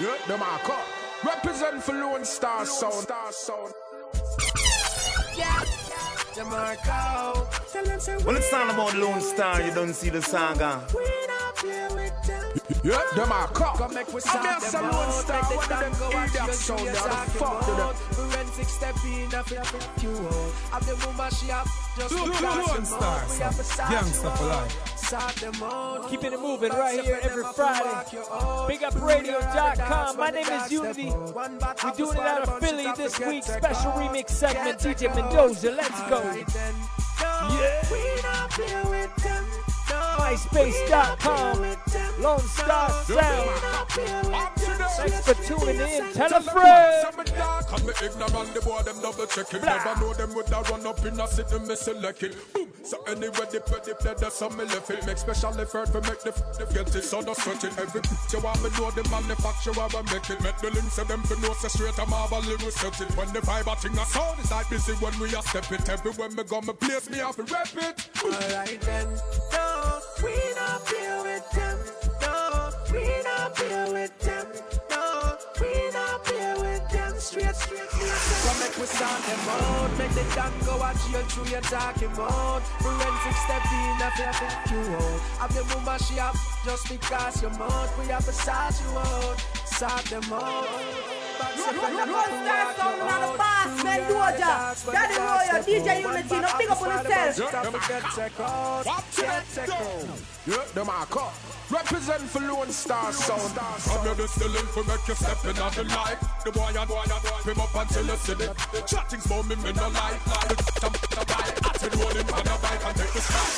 Yeah, the mark up. Represent for Lone Star Sound. Star Sound. Yeah. The Tell them say Well, it's all about Lone Star, you don't see the saga. we not play with them. Yeah, the mark up. Come make we I'm sound here, them some Lone Star. make the them tango watch you sound. see They us are the talking fuck to them. about. Forensic step in, I feel like you out. Have the woman she have just Look, because look, you Lone Star, out. We son. have a side Gangsta for life. Side them out. Keeping it moving right here every Friday. walk you out. BigUpRadio.com. My name is Uni-T. We're doing it out of Philly this week. Special remix segment. DJ Mendoja. Let's go. Yeah. We not play with them. MySpace.com. Lone Star Sound. Thanks for tuning in. Tell a friend. Come me ignorant, the boy them double check it. Never know them would have run up in a city, me select it. Boom. So anyway, the pretty play that's some me left it. Make special effort to make the f- the guilty, so no sweat it. Every picture want me know the manufacturer will make it. Make the links of them for know so straight a marble lyrics set it. When the vibe a thing a sound is like busy when we a step it. Everywhere me go, me place me have to rep it. Alright then. No, we not play with them. No, we not play with them. Straight. Come make we sound them out. Make the damn go watch you through your talking mode. Forensic step in, I feel like you out. Have the woman she up just because you're mouth. We have to sort you out. Sort them out. Back step and them have to Lone Star walk you Sound on the out. boss, Through man, your Doja. dance when Daddy the Royal, dance DJ step Uni-T, One no back big up to on spot the yourself. bus, stop, get check out. Get check out. Yeah, the mark up. Represent for Lone Star Sound. I'm here to still in for make you step in on the light. The boy and boy and boy, him up until you see it. The chatting's for me, me no like. Like the some the bike. I said rolling on the bike and take the stop.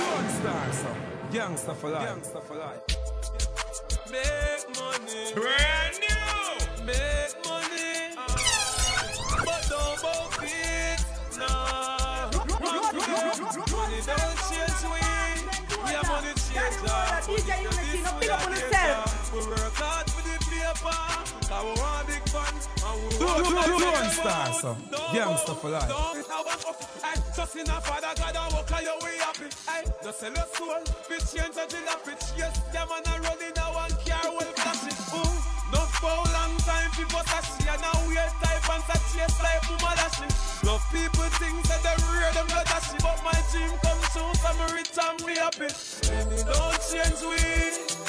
Lone Star, son. Gangsta for life. Gangsta for life. Make money. Brand new. Make money. but don't both it. No. Money don't change we. We are money changer. DJ Uni-T, no big up on yourself. We we want big fun. And we Lone- want Lone- to Lone make Star, son. Don't work, for life. don't have a. In father God and walk on your way happy. Ay, Just sell your soul. Bitch change until a bitch. Yes, them man a running a one car well classic. Ooh. No for long time people say she and now weird type and say chase like mama lashy. Love people think that they real them not dashy, but my dream come me rich and me happy. Don't change we,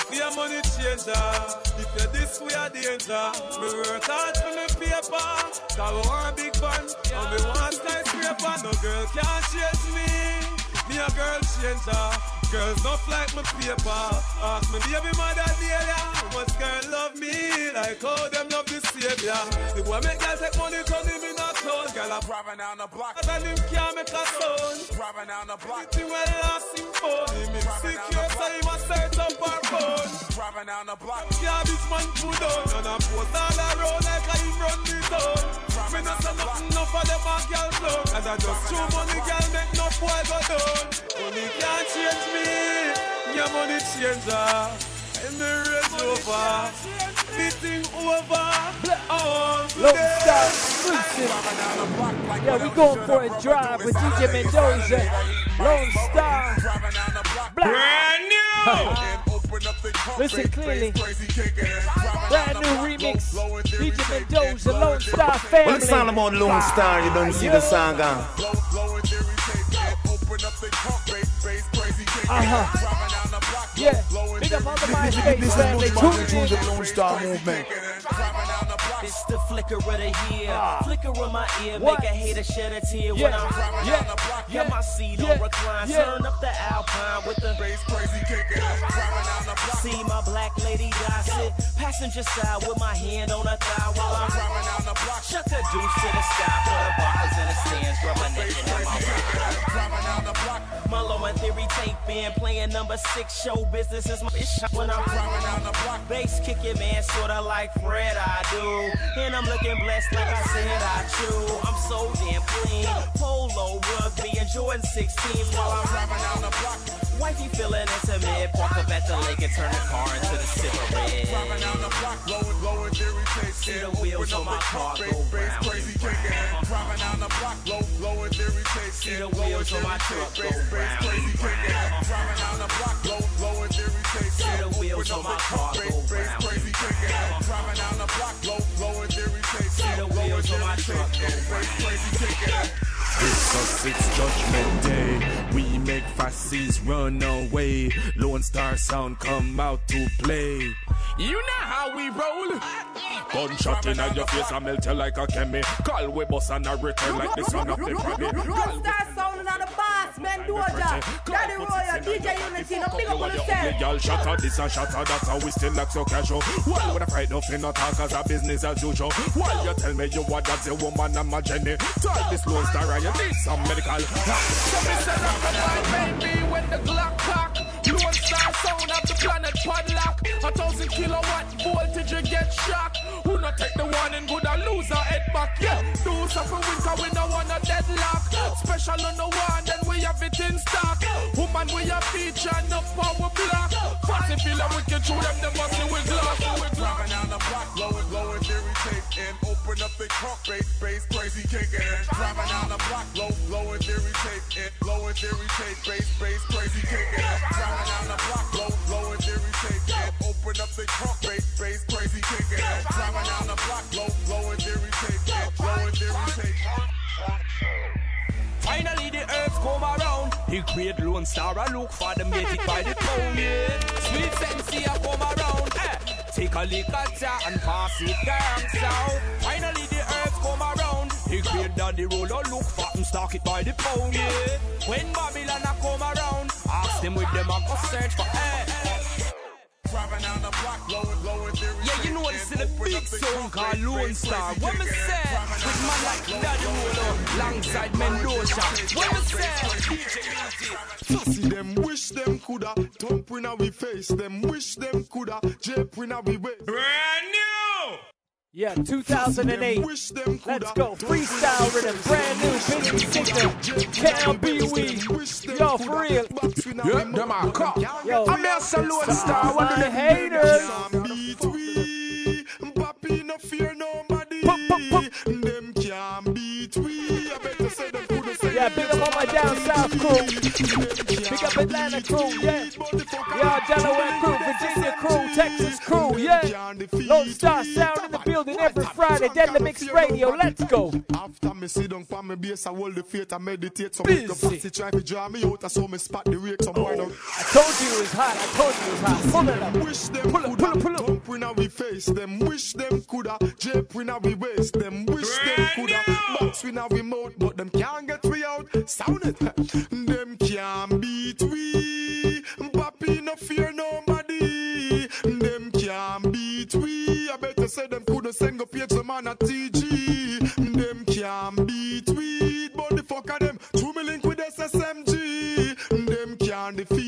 be a money changer. If you this we are danger. Me work hard for me paper, cause we want a big fun, and we want skyscraper. No girl can't change me, me a girl changer. Girls not like my paper. Ask me baby mother Delia, how girl love me like how them love the savior. The boy make girl take money, a clothes. Girl a Driving down the block, and him can't make a sound. driving down the block, Pretty well lost him phone. So he must search up our phone. driving down the block. Yeah, this man put on and I post all around like I run the town. Me not say nothing, no for them a girl flow. As I just throw money, girl make no boy go down. Money can't change me, yeah money changer. And the race over, the over. Oh, Lone Star. Yeah, we going for a drive with DJ Mendoja. Lone Star. Brand new. Listen clearly. Brand new remix. DJ Mendoja, Lone Star Well, it's all family. about Lone Star, you don't see the saga. Uh-huh. Yeah. Big up all the MySpace family. Tune in. Lone Star movement. It's the flicker of the year. Ah. Flicker of my ear, What? make a hater shed a tear when I'm driving Yeah. down the block. Yeah. Yeah, my seat Yeah. on recline. Yeah. Turn up the Alpine with the Bass crazy kicking, driving down the block, See my black lady gossip. Passenger side with my hand on her thigh while I'm driving down the block, Chuck a deuce to the sky for the boppers in the stands, reminiscing of my rock. driving down the block, My low and theory tape band playing number six show business is my bitch when I'm driving down the block. Bass kicking man, sorta like Fred I do. And I'm looking blessed like I said I chew. I'm so damn clean. Polo rugby and Jordan 16s while I'm Driving down the block, Wifey feeling intimate, park up at the lake and turn the car into the silver cigarette. Driving down the block, blowing, blowing, irritates. See the wheels on my car go round and round. Driving down the block, low, blowing, irritates. See the wheels on my truck go round and round. Driving down the block, low, blowing, irritates. See the wheels on my car go round and round. Driving down the block, low, blowing, irritates. See the wheels on my truck go round and round. It's a six judgment day. We make fascies run away. Lone Star Sound come out to play. You know how we roll. Gunshot in your face, I melt you like a chemi. Call we boss and I return like the son of the Grammy. Lone Star Sound and the boss, man, do Doja. Daddy Rolo, DJ Uni-T, no big up on yourself. Y'all shatter this and shatter that, and we still like so casual. Why would I fight nothing, not talk as a business as usual? Why you tell me you are that's a woman, I'm a Jenny? Tell this Lone Star, and you need some medical. So me say rock my baby when the Glock cock. Lone Star sound of the planet padlock. A thousand kilowatt voltage you get shocked. Who not take the warning good and a head back? Yeah, do something winter we no want a deadlock. Special on the one, then we have it in stock. Woman we a feature, no power block. If feel a wicked through them, they must see with glass. Driving down the block, blowing, blowing theory and open up the trunk, bass, bass crazy kicking. Driving down the block, blow, blowing theory tape and blowing theory tape, bass, bass crazy kicking. Driving down the block, blow, blowing theory tape and open up the trunk, bass, bass crazy kicking. Driving down the block, blow, blowing theory tape and blowing theory tape. Finally the earth come around. He create Lone Star and look for them get it by the pound, yeah. Sweet sensei a come around, eh. Take a lick at ya and pass it down So Finally the earth come around. He create Daddy Rolo look for and stock it by the pound, yeah. When Babylon a come around, ask them with them a go search for eh. Driving down the block, blowing, blowing theory Yeah, you know what? It's a big song called Lone Star. What me say? With man like Daddy Rolo, alongside Mendoja. What me say? DJ them wish them coulda thump in our face. Them wish them coulda jape in our way. Brand new. Yeah, 2008. Let's go. Freestyle rhythm. Brand new Benny Singer. Can't be we. Yo, for real. Yeah, them are cop. Yo, I'm a salute star. one of the haters. Beat we, Papi no fear nobody. Them can't beat we. I better say them coulda say Yeah, big up all my down south crew. Big up Atlanta crew, yeah. Yeah, Delaware crew, Virginia crew, Texas crew, yeah. Lone Star Sound in the building every Friday. Deadly Mix Radio, let's go. After me sit down for me base, I hold the faith, I meditate. So make the party try to draw me out, I saw me spot the rake. Some boy oh, now. I told you it was hot. I told you it was hot. Pull it up. Wish them pull up, pull up, pull up. Thump in our face. Them wish them coulda jape in our waist. Them wish them coulda box in our mouth, but them can't get we out. Sound it. them can't beat we. Papi no fear nobody. Them can't beat we. I better say them coulda send go page some man a TG. Them can't beat we. But the fuck of them. Two me link with SSMG. Them can't defeat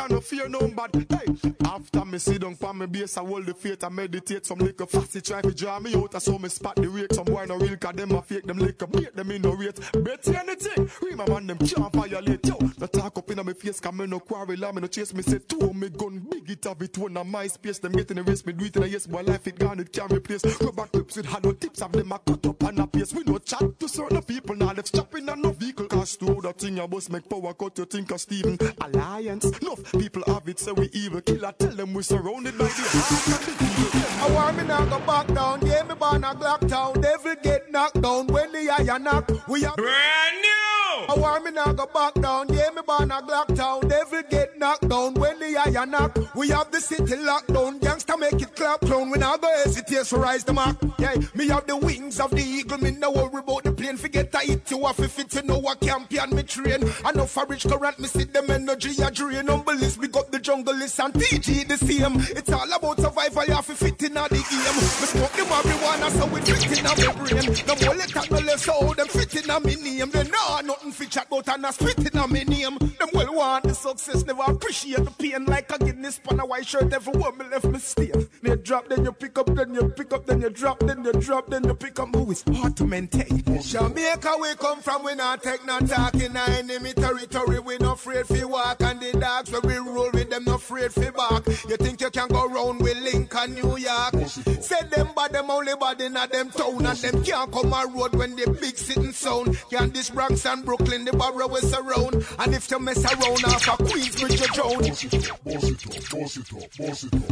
flank and no fear nobody. Hey, after me sit down for me base, I hold the faith, I meditate. Some liquor fussy try to draw me out. I saw me spot the rake. Some boy no real, cause them a fake. Them liquor beat them in no rate. Bet anything. Remember man, them can't violate. Yo, no talk up in my face, cause me no quarrel. I me no chase me say two. Me gun big it have it one of my space. Them getting the race, me do it in a yes, boy life it gone, it can't replace. Rubber clips with hollow tips of them a cut up and a pace. We no chat to certain people now. Let's chop in a no vehicle. Cause to the thing, I must make power cut. You think of Steven Alliance. Enough people have it, so we evil killer. Tell them we surrounded by the heart of the evil. I want me now go back down. Yeah, me born a Glock town. Devil get knocked down when the iron knock. We have Brand new. I want me now go back down. Yeah, me born a Glock town. Devil get knocked down when the iron knock. We have the city locked down. Gangsta make it clap clown. We now go hesitate to rise the mark. Yeah, me have the wings of the eagle. Me no worry about the plane. Forget I eat you off if it you know a champion me train. I know for rich current me see them energy a drain. Unbelief big up the jungle list and TG the same. It's all about survival. You have to fit in the game. Me smoke the marijuana so it fit in my brain. No more let no less so them fit in me name. They know, I know nothing fi chat about and I spit it on me name. Them well want the success, never appreciate the pain. Like a Guinness pan a white shirt everywhere me left me stay. Me drop, then you pick up, then you pick up, then you drop, then you drop, then you pick up. Who is hard to maintain? Jamaica we come from, we not take no talk in our enemy territory. We not afraid fi walk and the dogs where we roll with them not afraid fi bark. You think you can go round with Lincoln, New York? Say them but them only body in them town and them can't come a road when they big sitting sound. Can this Bronx and Brooklyn, the borough we surround. And if you mess around off a Queensbridge, you drown.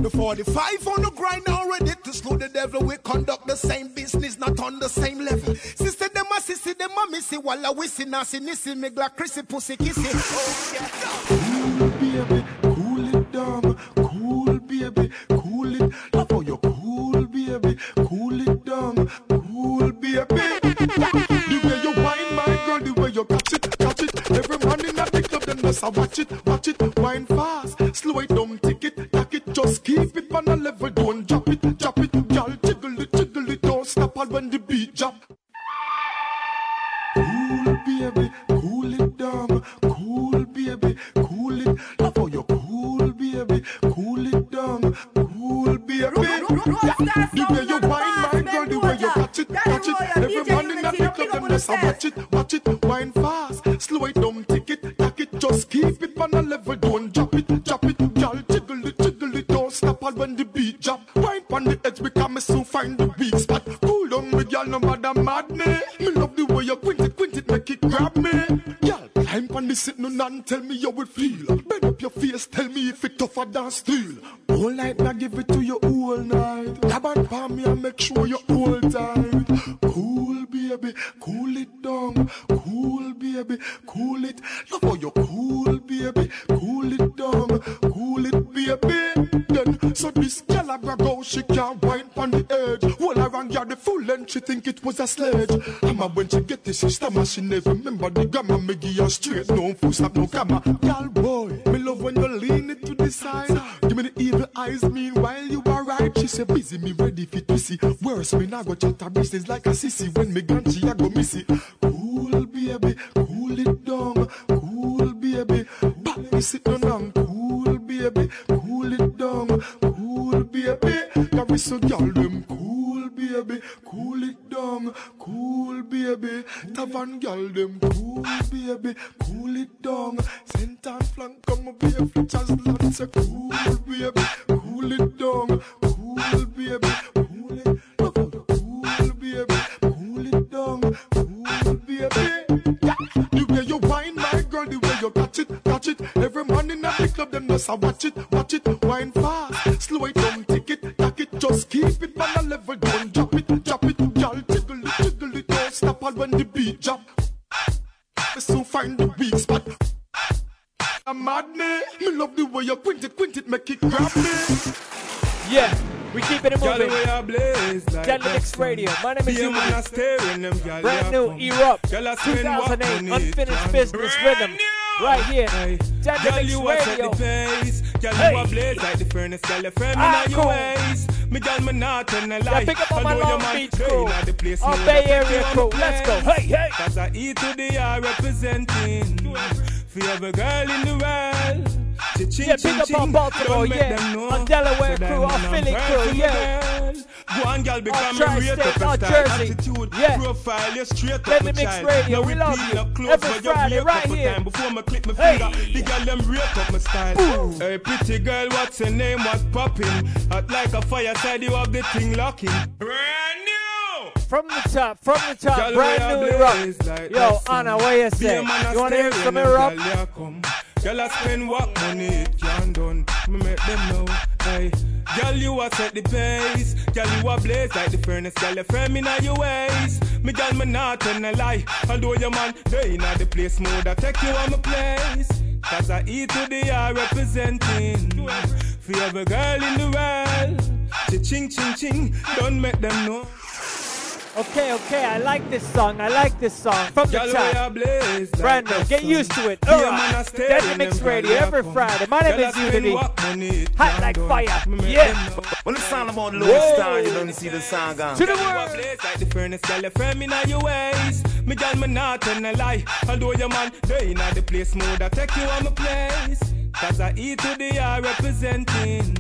The 45 on the grind already to slow the devil. We conduct the same business, not on the same level. Sister them a sissy, them a missy. While Walla wissy, nasi nissy, me glad Chrissy pussy kissy. Oh yeah. Cool baby, cool it down. Cool baby, cool it. Love how you cool baby, cool it down. Cool baby. You catch it, catch it. Every man in the club, them just watch it, watch it. Wine fast, slow it down, take it, take it. Just keep it on a level, don't drop it, drop it. Girl, jiggle it, jiggle it, don't stop all when the beat drop. Cool baby, cool it down. Cool baby, cool it. Love how you cool baby, cool it down. Cool baby. The just a watch it, watch it. Wine fast, slow it down, take it, take it. Just keep it on a level, don't drop it, drop it. Girl, jiggle it, jiggle it, don't stop all when the beat drop. Wine on the edge, because me soon find the weak spot. Cool down, me girl, no matter mad me. Me love the way you quint it, quint it, make it grab me. Girl, climb on the sit no and tell me how it feel. Bend up your face, tell me if it tougher than steel. All night, I give it to you all night. Grab and palm me and make sure you hold tight. Cool baby, cool it down. Cool baby, cool it. Love how you cool baby, cool it down. Cool it baby. Then so this girl a go, she can't wind on the edge. All around her the full length, she think it was a sledge. Amma when she get this, she stammer, she never remember the gamma. Me give her straight, no full stop, no gamma. Girl boy, me love when you lean it to the side. Give me the evil eyes, meanwhile you say busy, me ready fit to see. Worse, me nah go chat her business like a sissy. When me gone, she go miss it. Cool baby, cool it down. Cool baby, back me sit down and cool baby, cool it down. Cool baby, carry so girl them cool baby, cool it down. Cool baby, tavern girl them cool baby, cool it down. Center flank come up here, fletchers land say cool baby, cool it down. Cool baby, cool it, cool baby, cool it down. Cool baby. The way you wine, my girl, the way you catch it, catch it. Every man in the club, them just watch it, watch it. Wine fast, slow it down, take it, take it. Just keep it on a level, don't drop it, drop it. Girl, jiggle it, jiggle it, don't stop all when the beat drop. Me soon find the weak spot. I'm mad me, me love the way you quint it, quint it, make it grab me. Yeah, we keep it moving. the way blaze like Deadly that Radio. My name is Be a man a Uni-T. staring them, girl, Brand new come. Erupt. Girl, I spend what 2008 Unfinished. Business Rhythm. Right here. Deadly Girl, Mix you a set Radio. Girl, Hey. you a blaze like the furnace. Girl, Ah, in cool. your ways. Me girl, me not a Yeah, pick up on my Long Beach crew. the place, Our Bay Area crew. Let's go. Hey, hey. Cause I E to the R representing. For every girl in the world. Cha-ching, Yeah, pick up on Baltimore, don't yeah. On Delaware So crew, on Philly crew, yeah. Go on, girl, become a rate up style, Jersey. attitude, Yeah. profile, you straight up Deadly a Mix. Radio, Now we love you. up close, Every Friday, right here. time Before me click my Hey. finger, the girl them rake up my style. Hey, pretty girl, what's your name? What's popping? Hot like a fireside, you have the thing locking. Brand new. From the top, from the top, brand new blaze like Yo. Anna, what you say? You wanna hear staring some Erupt? Girl, yeah, come. Girl, I spend what money it can done. Me make them know. Hey, girl, you a set the pace. Girl, you a blaze like the furnace. Girl, you firm in your ways. Me girl, me not tell a lie. Although your man, they in the place mode. I take you on my place. Cause I E to the R representing. For every girl in the world. Ching, ching, ching. Don't make them know. Okay, okay, I like this song. I like this song. From the Girl, we top. are blaze Brand new. Get used to it. Be a Alright. man a stay Deadly Mix Radio every Friday. My name is I spend Uni-T. what Hot like fire. Yeah. them know. When it's all about Whoa. Lone Star, you don't see the song gone. To the Girl, you a world. blaze like the furnace, girl, you firm in your ways. Me girl, me not tell a lie. Although your man, they in the place mode, I take you on my place. Cause I E to the R representing.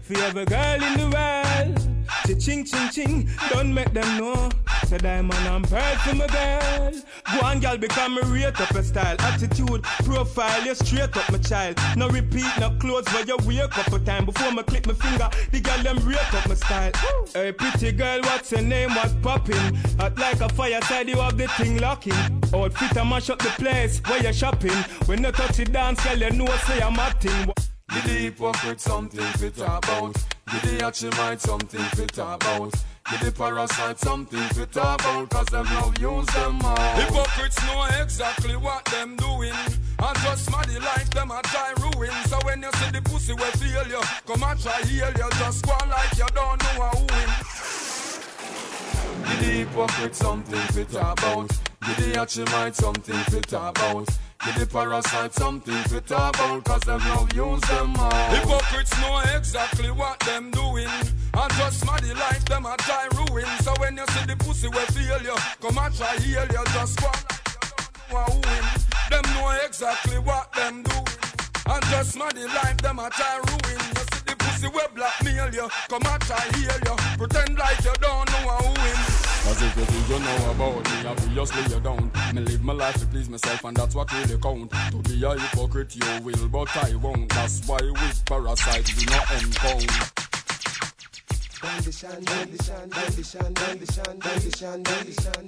For every girl in the world. Ching ching ching. Don't make them know. Say diamond and pearl for my girl. Go on, girl, become a rate up your style, attitude, profile. You straight up my child. No repeat, no clothes where you wake up a time before me click my finger. The girl them rate up my style. Hey, pretty girl, what's your name? What's popping? Hot like a fireside, you have the thing locking. Outfit and mash up the place where you're shopping. When you touch it dance, girl, you know say I'm acting. The hypocrite something to talk about. Give the Hachimite something to talk about. Give the parasite something to talk about. Cause them love use them all. Hypocrites know exactly what them doing. And just smarty like them a try ruin. So when you see the pussy will feel you, come and try heal you. Just go like you don't know how win. Give the hypocrite something to talk about. Give the Hachimite something to talk about. Give the parasite something to talk about. Cause them love use them all. Hypocrites know exactly what them doing. And just smarty like them a try ruin. So when you see the pussy we feel you, come and try heal you. Just like you don't know win. Them know exactly what them doing. And just smarty life, them a try ruin. You see the pussy will blackmail you, come and try heal you. Pretend like you don't know how win. Cause if you think you know about me, obviously you don't. Me live my life to please myself, and that's what really count. To be a hypocrite, you will, but I won't. That's why with parasites we not encounter.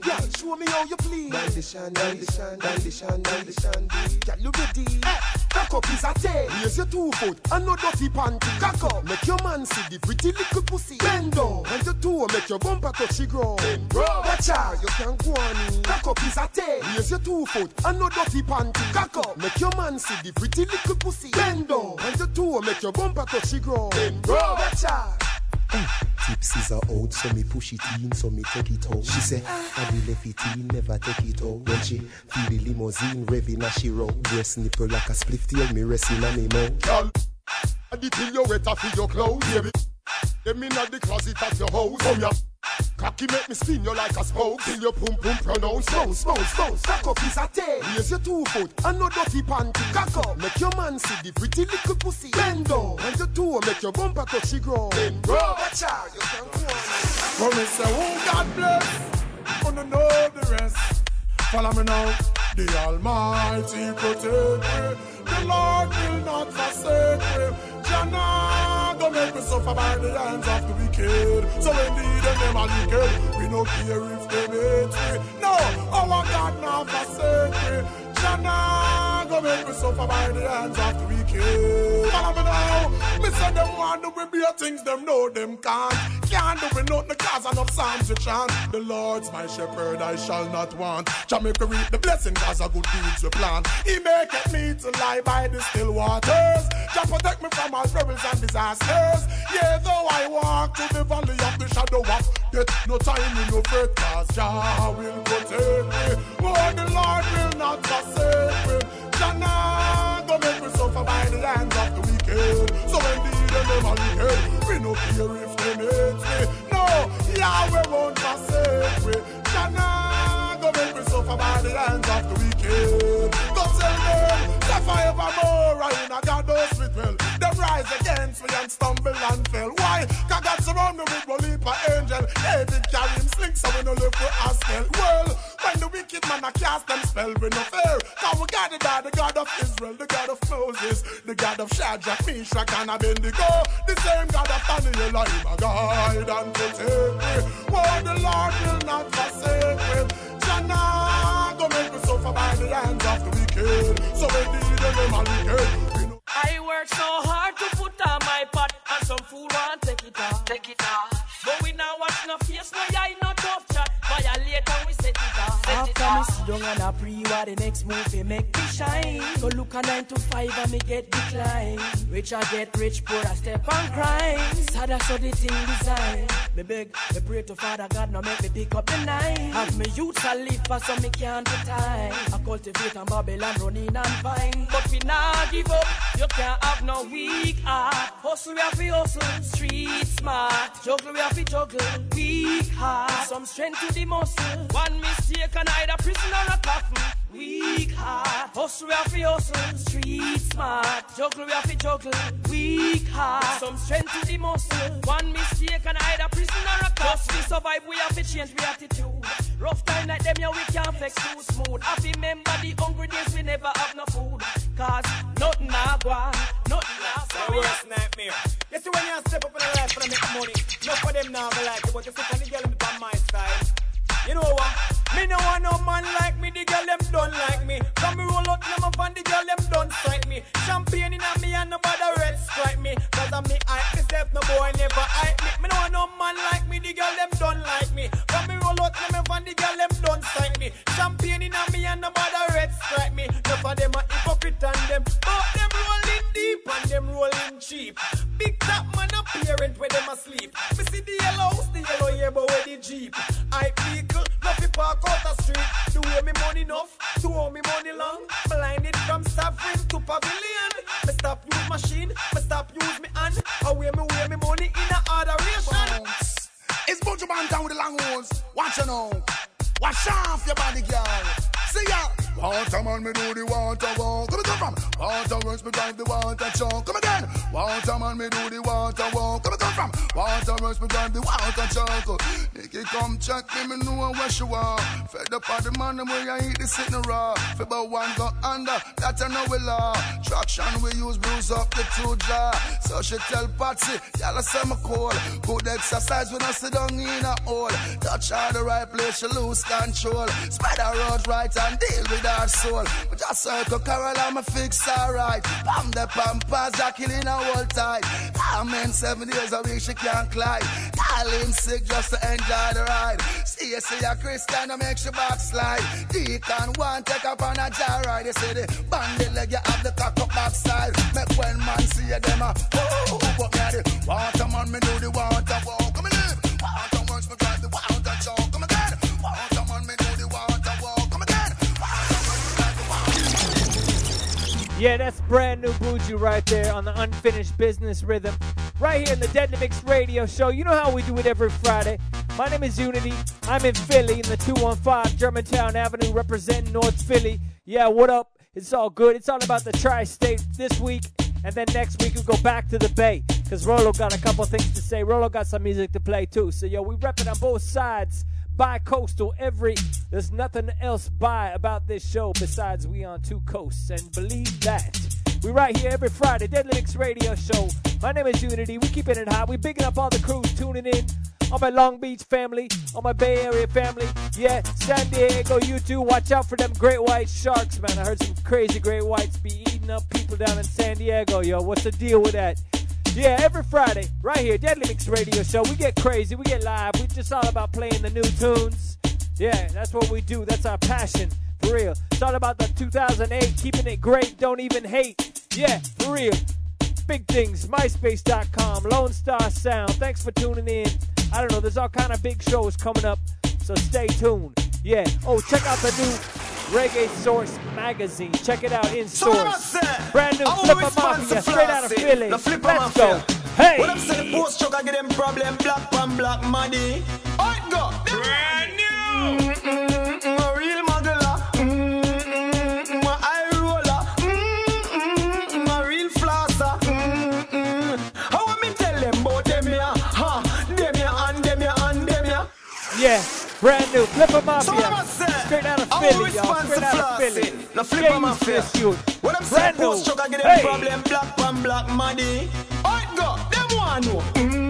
Girl, show me how you please. Cock up is a your two foot. Cock up, make your man see the pretty little pussy. Bend toe make your bumper touch the ground. Bend bro, watch you can go on. Cock up is a your two foot. Cock up, make your man see the pretty little pussy. Bend toe make your bumper. Ah, tipsies are old, so me push it in, so me take it out. She say, I be left it in, never take it out. When she feel the limousine revving as she roll, breast nipple like a spliff tail, me resting on me mouth. Girl, I the till you wet off your clothes, baby. Them in the closet at your house. oh here. Cocky make me spin you like a spoke. Till your pum pum pronounce Bounce, bounce, bounce Cock up is a tail Raise your two foot. And no dirty panty. Cock up. Make your man see the pretty little pussy. Bend down. And your toe. Make your bumper touch the ground Bend bro Watch out You can go on Promise say, oh God bless, oh, wanna know the rest. Follow me now. The Almighty protect me. The Lord will not forsake me. Jana go make me suffer by the hands of the wicked. So indeed them them are wicked. We no care if they hate me. No, our God not forsake me. Jana go make me suffer by the hands of the wicked. Follow me now. Me say them want to be beer things, them know them can't. Can't do me nothing cause enough psalms you chant. The Lord's my shepherd, I shall not want. Jamaica reap the blessing cause a good deeds we plan. He maketh me to lie by the still waters. Jah protect me from all perils and disasters. Yeah, though I walk to the valley of the shadow of death, no time in no fret cause Jah will protect me. Oh, the Lord will not forsake me. Jah me suffer by the hands of the wicked. So indeed them them are wicked. We no care if them hate me. No, Yahweh won't forsake me. Nah go make me suffer by the hands of the wicked. Go tell them, that forevermore I in a God knows with well. Them rise against me and stumble and fell. Why? Cause God surround me with one heap of angel. David carry him sling so we no live for us hell. Well, when the wicked man a cast them spell we no fear. Cause we guided by the God of Israel, the God of Moses, the God of Shadrach, Meshach and Abednego. The same God of Daniel, him a guide and protect me. Oh, the Lord will not forsake me. Jana go make me suffer by the hands of the wicked. So indeed them are wicked. I work so hard to put on my pot, and some fool want take it off. Take it off. But we now watch no face, no eye, no. Violate and we set it off. Set it After me sit down and I pre what the next move they make me shine. Go look a nine to five and me get decline. Rich I get rich, poor I step and crime. Sad I saw the thing design. Me beg, me pray to Father God, now make me pick up the nine. Have me youth a live for so me can't retire. I cultivate and Babylon running and vine. But we not give up. You can't have no weak heart. Hustle, we have to hustle. Street smart. Juggle, we have to juggle. Weak heart. Some strength to the muscle. One mistake and either prison or a coffin. Weak heart. Hustle, we have to hustle. Street smart. Juggle, we have to juggle. Weak heart. Some strength to the muscle. One mistake and either prison or a cost. We survive, we have to change we attitude. Rough time like them, yeah, we can't flex too smooth. I remember the hungry days we never have no food. Cause nothing I on, nothing I My worst nightmare. You see when you step up in the life and make money, no for them now like it, but you see when the girl in the my style. You know what? Me no want no man like me, the girl them don't like me. Come me roll out them up and the girl them don't fight me. Champagne in me and nobody red stripe me. Cause I'm me hype myself, no boy never hype me. Me no want no man like me, the girl them don't like me. Come me roll out them up and the girl them don't fight me. Champagne in me and nobody red stripe me. No for them a hypocrite and them, but them rolling deep and them rolling cheap. Big top man a where them asleep. Me see the yellow house, the yellow yeah, but where the jeep. I vehicle, no park out the street. Do way me money enough, to owe me money long. Blinded from Sovereign to Pavilion. Me stop use machine, me stop use me hand. Away me wear me money in a adoration. It's Buju Banton with the long horns. Watch you now. Wash off your body, girl. See ya. Water man, me do the water walk. Come come from. Water works, me drive the water truck. Come again. Water man, me do the water walk. Come come from. Water works, me drive the water truck. Nicky come check me, me know where she are. Fed up of the man, them where I eat the sitting raw. Fi one go under, that I know we law. Traction we use, bruise up the two jaw. So she tell Patsy, y'all say me cool. Good exercise when I sit down in a hole. Touch her the right place, she lose control. Her out right and deal with her soul. But just circle Carol, I'ma fix her right. Pam the pampas, are killing her whole time. I'm in seven days a week, she can't climb. Darling sick just to enjoy the ride. See you see a Christian, I make she backslide. Deacon one take up on a jar ride. You see the bandit leg, you have the cock up backside. Make when man see you, them a oh, but me a the water man, me do the water walk. Come and Yeah, that's brand new Buju right there on the unfinished business rhythm. Right here in the Deadly Mix Radio Show. You know how we do it every Friday. My name is Uni-T. I'm in Philly in the 215 Germantown Avenue representing North Philly. Yeah, what up? It's all good. It's all about the tri state this week. And then next week we go back to the Bay. Because Rolo got a couple things to say. Rolo got some music to play too. So, yo, we repping on both sides. Bi-coastal every there's nothing else by about this show besides we on two coasts. And believe that we right here every Friday dead Mix Radio Show. My name is Uni-T we keeping it hot we bigging up all the crews tuning in. All my Long Beach family all my Bay Area family yeah San Diego you too watch out for them great white sharks man. I heard some crazy great whites be eating up people down in San Diego yo. What's the deal with that yeah, every Friday, right here, Deadly Mix Radio Show. We get crazy, we get live. We just all about playing the new tunes. Yeah, that's what we do. That's our passion, for real. It's all about the 2008, keeping it great, don't even hate. Yeah, for real. Big things, MySpace.com, Lone Star Sound. Thanks for tuning in. I don't know, there's all kind of big shows coming up, so stay tuned. Yeah. Oh, check out the new Reggae Source magazine. Check it out in source. Brand new Flippa Mafia, straight out of Philly. The Flipper Let's go. Hey. What I'm saying, the post truck, I get them problem, black pan black money. Alright, go. Brand new. Mm-mm, a real muggler. Mm-mm, a eye roller. Mm-mm, a real flosser. Mm-mm. How am I tell them about them here? Huh? Them here and them here and them here. Yeah, brand new Flipper So what am I Mafia. saying? Straight out of I'm Philly, y'all. Straight out of Philly. it. The Flipper Get used to Mafia. this youth. What I'm saying, post truck, I get Hey. problem, black pan black money. Alright, go. Them one know.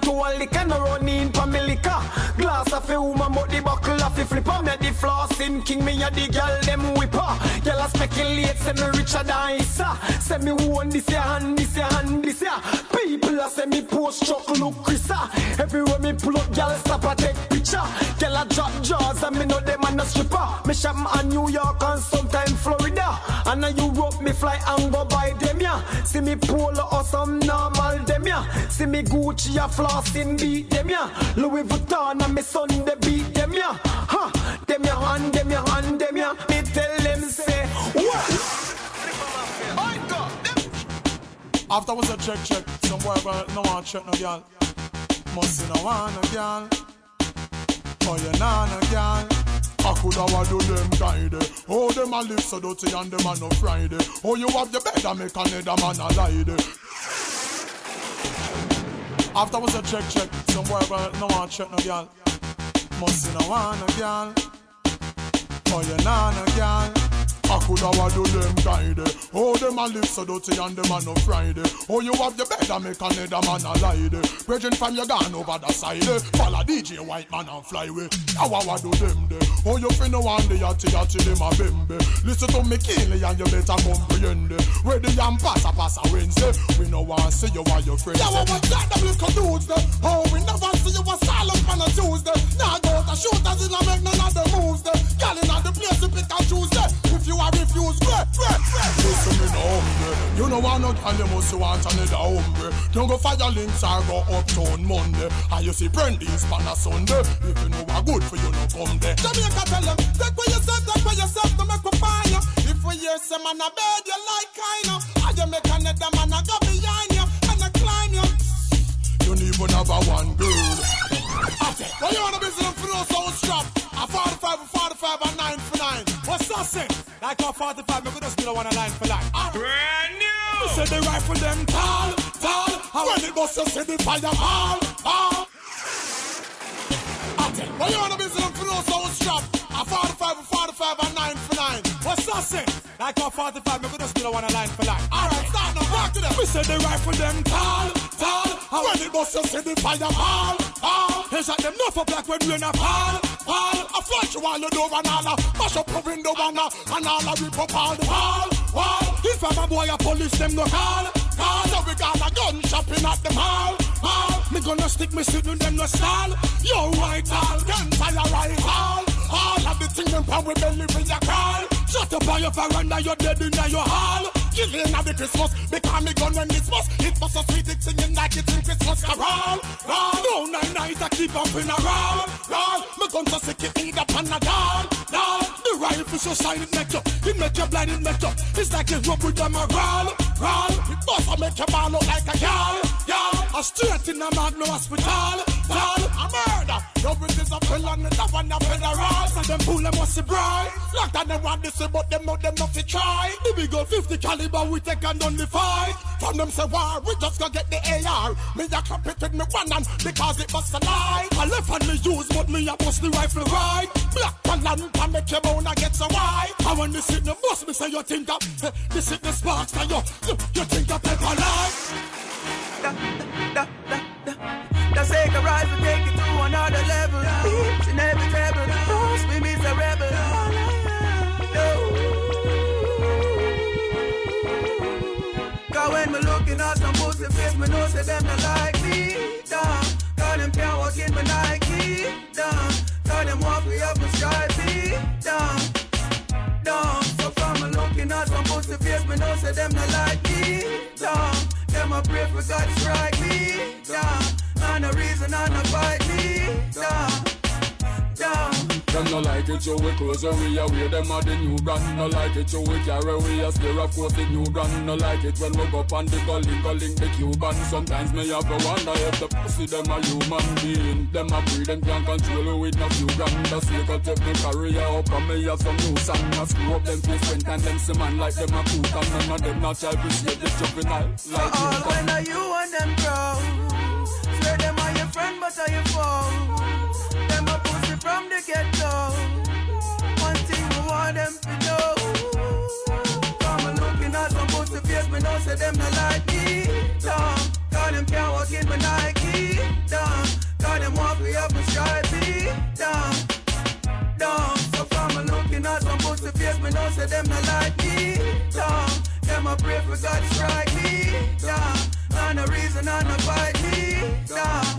To a liquor, no run in for me liquor. Glass of a woman, but the buckle of a flipper. Me the flossing king, me a the girl them whipper. Girl a speculate, say me richer than Issa. Say me own this ya and this ya and this ya. People a say me post truck look Chrisa. Everywhere me pull up, girl stop a take picture. Girl a drop jaws and me know them and a stripper. Me shop a New York and sometime Florida. And a Europe me fly and go by them, yeah. See me polo or some normal them, yeah. See me Gucci a flossing beat them, yeah. Louis Vuitton and me son they beat them, yeah. Ha, them ya hand, them ya hand, them ya. Me tell them say, what? After was a check check, some boy but no one check no girl. Must see no one no girl. Oh you nah no girl. I could have do them guide Oh them a live so dirty and them a no Friday Oh you have your bed and make another man a lie After was a check check, some boy but no one check no girl. Must see no one no girl. Oh you nah no girl. I could have do them guide. Oh, them a live so dirty and them a no Friday. Oh, you have bed and make another man a lie. Bridging from your gun over the side. Follow DJ White Man and fly away. How I do them there. Oh, you finna one the yachty yachty them a bembe. Listen to me keenly and you better comprehend. Where the yam pass a pass a Wednesday. We no want see you while your friends. Yeah, well, what's that them little dudes there? Oh, we never see you a silent on a Tuesday. Now go to shooters in a make none of the moves there. Girl in the place to pick and choose there. If you I refuse. Great, great, great. Listen me no hombre. You know I not girl, you must want another hombre. Don't go fire links or go uptown Monday. And you see Brandy's pan a Sunday. If you know what good for you, no come there. Jamaica tell them, take what you said, take what you said to make find you. If we hear some man a bed, you like kind of. And you make another man a go behind you and a climb you. You don't even have a one girl. Well, you wanna be some for those old strap? A 45 for 45 and 9 for 9. What's that say? Like a 45, me could just still want a line for line. Brand new! You say the rifle them tall, tall. And when it bust, you see the fire all, all. Well, you wanna be for those old strap? A 45 for 45 and 9 for 9. What's that say? Like a 45, me could just still want a line for line. Alright, start now, rock to them. We say the rifle them tall, tall. And when it bust, you see the fire all, all. They shot them no for black when rain a fall, fall. I flush you all the door and all. Mash up your window and all. And all a rip up all the wall, wall. If I'm a boy, a police them no call, call. So we got a gun shopping at the mall, mall. Me gonna stick me sitting them no stall. Yo, right all, gunfire right all. All of the things them power belly when you crawl. Shut up on your veranda, you're dead in your hall. Killing of the Christmas, because me gun when it's must. It was so sweet, it's singing like it's in Christmas carol. Roll, no nine night, I keep up in a roll. Roll, me gun so sick, it on a doll. Doll, the rifle so shine, it make you, it make you blind, it make you. It's like a rope with them a roll. Roll, it bust, I make your ball look like a girl. Girl, a straight in a mag, no hospital. Tall, a murder. Wrist is a felon, it's a one a federal. So them pull them must be bright. Like that them want this, but them know them not to try. The big gun 50 caliber, we take and only fight. From them say war, we just go get the AR. Me a clap it with me one hand because it was a lie. I left hand me use, but me a bust the rifle right. Black one land, and make your bone get so wide. And when this hit the bust, me say you think that eh, this hit the sparks, and you, you, think that paper life. Da, da, da, da. Just take a and take it to another level. Pussy face, me know say them not like me. Damn, cause them can't walk in my Nike. Damn, cause them walk me up my stripey. Damn, damn. So from me looking at some pussy face, me know say them not like me. Damn, them a pray for God to strike me. Damn, and no reason and no fight me. Damn. Them no like it, so we close we away. Them are the new brand. No like it, so we carry we a scare of course the new brand. No like it when we go up on the gully, calling the Cuban. Sometimes me have to wonder if the pussy them a human being. Them a breed, them can't control with no few grand. The snake will take me career up and me have some new song. I screw up them face friend and them see man like them a coot. And none of them not child appreciate the juvenile like all you. when are you and them grow? Swear them are your friend, but are your foe? Them a pussy from the ghetto. Them to know. Come and looking at some pussy face, me know say them not like me. Dumb, cause them can't walk in my Nike. Dumb, cause them walk me up my stripey. Dumb, dumb. So from a looking at some pussy face, me know say them not like me. Dumb, them a pray for God to strike me. Dumb, and no reason and no fight me. Dumb,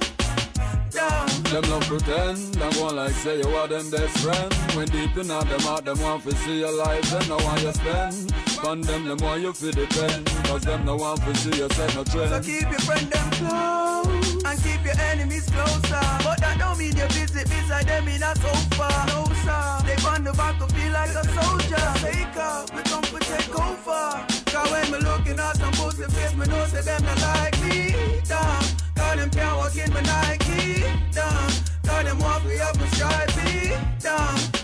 dumb. Them love pretend, them go like say you are them best friend. When deep in them heart, them want to see your life, them know why you spend. on them, them want you to depend. Cause them no want to see you set no trend. So keep your friend them close and keep your enemies closer. But that don't mean you visit beside them in a sofa. No sir, they on the battlefield like a soldier. Take up, me come to take over. When me looking at some pussy face, me know say them not like me. Down, cause them can't walk in my Nike. Down, cause them walk me up my stripey. Down.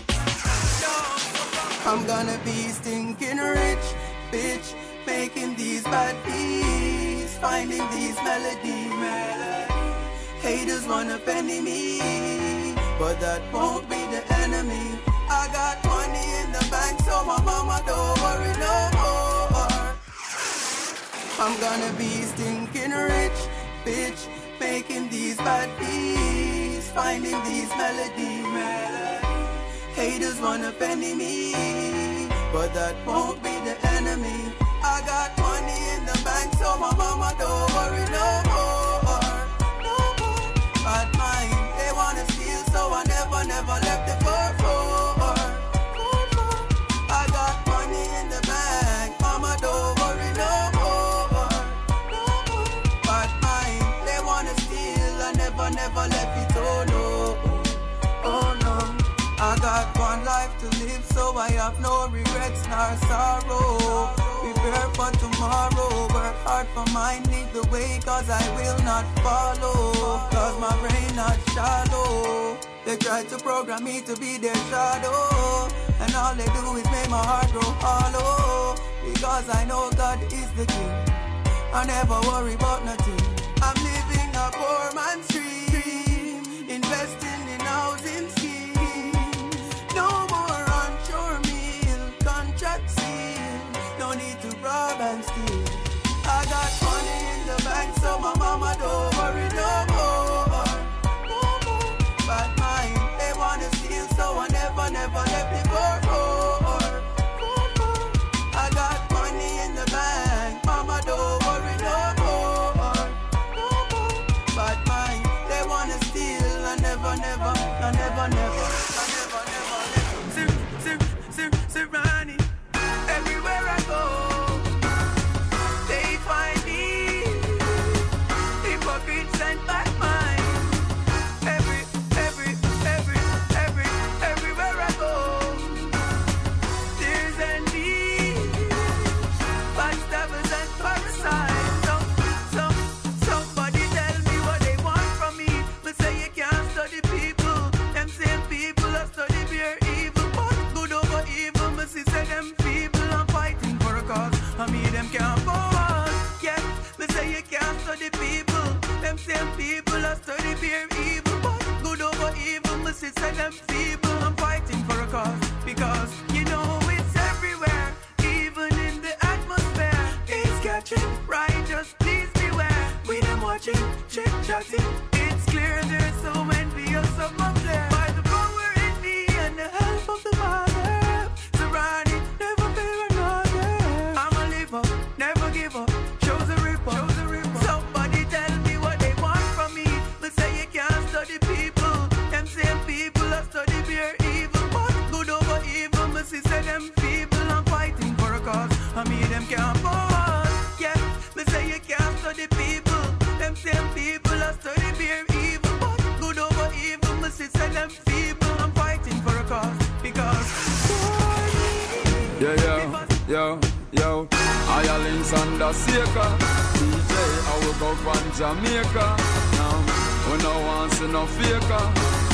I'm gonna be stinking rich, bitch, making these bad beats, finding these melody melodies. Haters wanna penny me, but that won't be the enemy. I got money in the bank, so my mama don't worry no. I'm gonna be stinking rich, bitch, making these bad beats, finding these melodies. Haters wanna penny me, but that won't be the enemy. I got money in the bank, so my mama don't have no regrets nor sorrow. Prepare for tomorrow, work hard for mine, lead the way, cause I will not follow. Cause my brain not shallow. They try to program me to be their shadow, and all they do is make my heart grow hollow. Because I know God is the king, I never worry about nothing. I'm my that evil. But good over evil, see say them people I'm fighting for a cause. Because you know it's everywhere, even in the atmosphere. It's catching, righteous, please beware. We them watching, chit chatting. It's clear there's so envious of my Seeker. DJ, I will go from Jamaica. Now, we no want see no faker.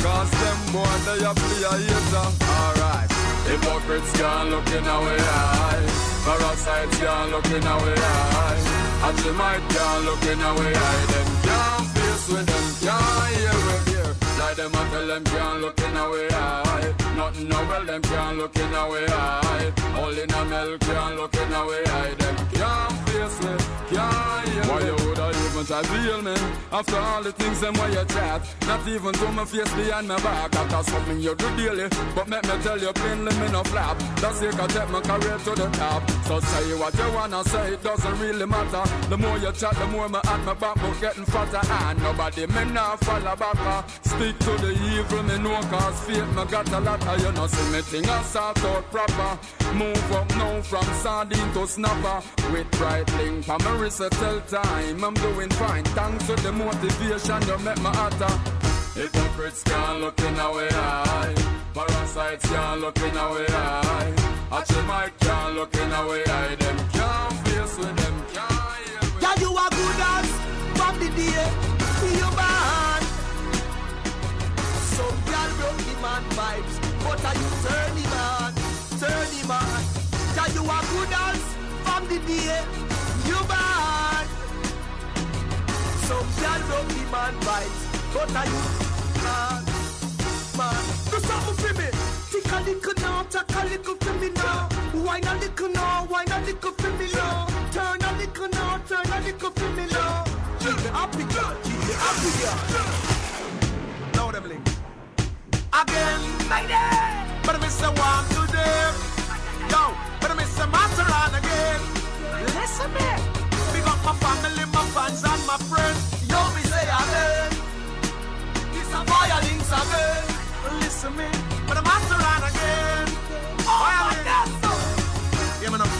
Cause them boy, they a play a hater. Alright. Hypocrites can't look in our eye. Parasites can't look in our eye. Ajimite can't look in our eye. Them can't face with them, can't hear with here. Like them a tell them can't look in our eye. Nothing no well, them can't look in our eye. All in a milk can't look in our eye. Them can't face with, can't hear Why you woulda even try to heal me. After all the things them where you chat, not even to my face behind my back. That's something you do daily, but make me tell you plainly me no flap. That's it, I take my career to the top. So say what you wanna say, it doesn't really matter. The more you chat, the more my at my back, but getting fatter. And nobody me now follow back. uh. Stick to the evil, me know cause fate, me got a lot of you know see me thing I sort out proper. Move up now from sardine to snapper. With bright link, on my wrist tell time. I'm doing fine, thanks to the motivation you make me hotter. Hypocrites can't look in our eye. Parasites can't look in our eye. Achimite can't look in our eye. Them can't face with them, can't Yeah, you are good as from the day you born. Some girl broke the man vibes, are you turn him on, turn him on. Yeah, you are good as from the day you born. Some girl broke the man vibes, but are you man, man? Do something for me. Take a little now, take a little for me now. Wine a little now, wine a little for me now. Turn a little now, turn a little for me now. Keep me happy, girl, keep me happy, girl. Now them link. Again, lady. A master on again. Listen me. Big up my family, my fans and my friends. Yo, me say again. It's a links again. Listen me. But I'm master on again. Oh, my God. Yeah, know.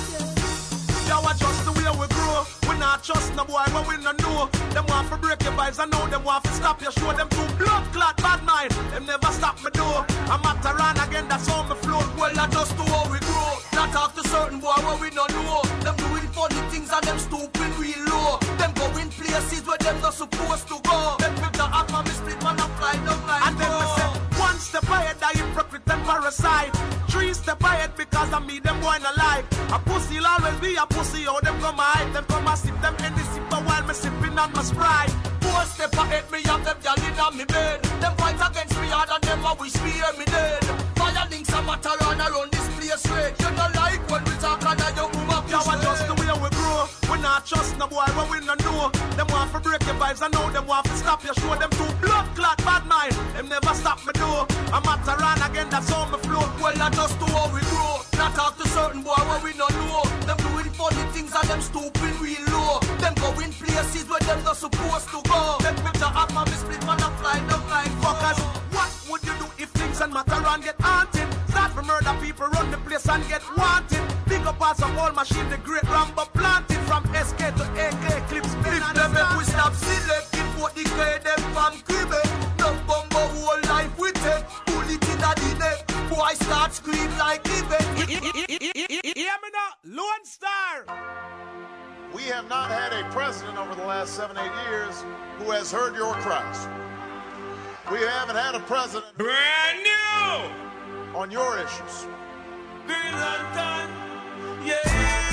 Yo, I trust the way we grow. We not trust no boy when we no know. Them want to break your vibes, I know them want to stop you. Show them two blood clot bad mind. Them never stop me door. I'm at run again, that's how me float. Well, I just do how we grow. Talk to certain boy where we no know. Them doing funny things and them stupid real low. Them going places where them not supposed to go. Them with the act man, me split man and fly down like And then me say, one step ahead, I hypocrite and parasite. Three step ahead because I me them boy in alive. A pussy always be a pussy. How them come hide, them come and sip them the sipper while me sipping on my sprite. Four step ahead, me have them gyal in on me bed. Them fight against me hard and them a wish me hear me dead. Fire links a matter on around this place. Not trust no boy when we no know. Them want to break your vibes, I know them want to stop you. Show them two blood clot bad mind. Them never stop me door. I'm at run again, that's how me float. Well, I just do how we grow. Not talk to certain boy where we no know. Them doing funny things and them stupid real low. Them going places where them not supposed to go. Them act man, me split man and fly down like Fuckers, what would you do if things and matter and get haunted? Start to murder people, run the place and get wanted. Big up parts of all machine, the great Rambo planted from SK to AK clips. If them make we stop selecting for the grade them from cribbe. No bumbo whole life we take. Bullet in the neck. Boy start scream like Ibe. Hear me now, Lone Star. We have not had a president over the last seven, eight years who has heard your cries. We haven't had a president brand new on your issues. Green Lantern, yeah.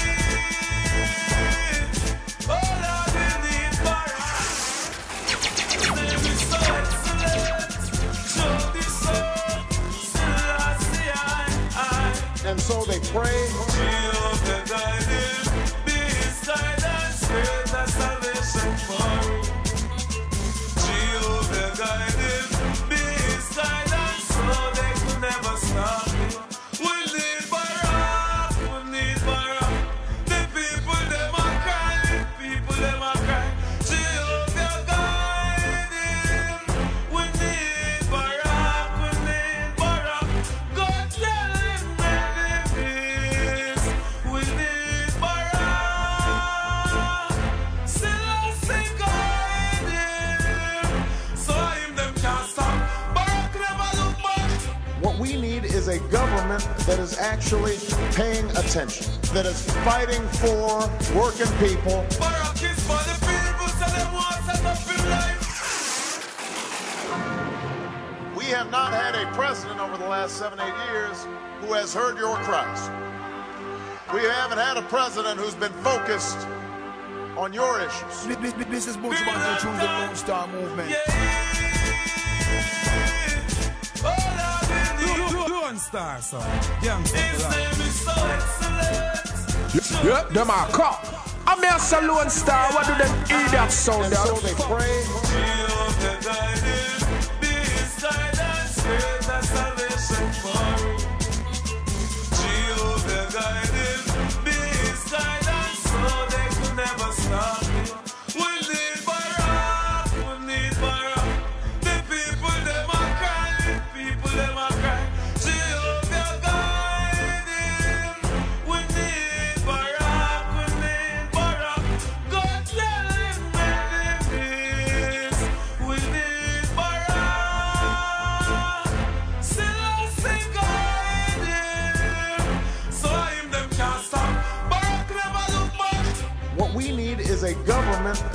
Up working people. We have not had a president over the last seven, eight years who has heard your cries. We haven't had a president who's been focused on your issues. This, this, this is Buju Banton through the Lone Star Movement. Lone Star, son. Young His name is so excellent. Yep, yeah, them are cop. I'm here Salon Star. What do them eat that sound? And so they pray. Jehovah guide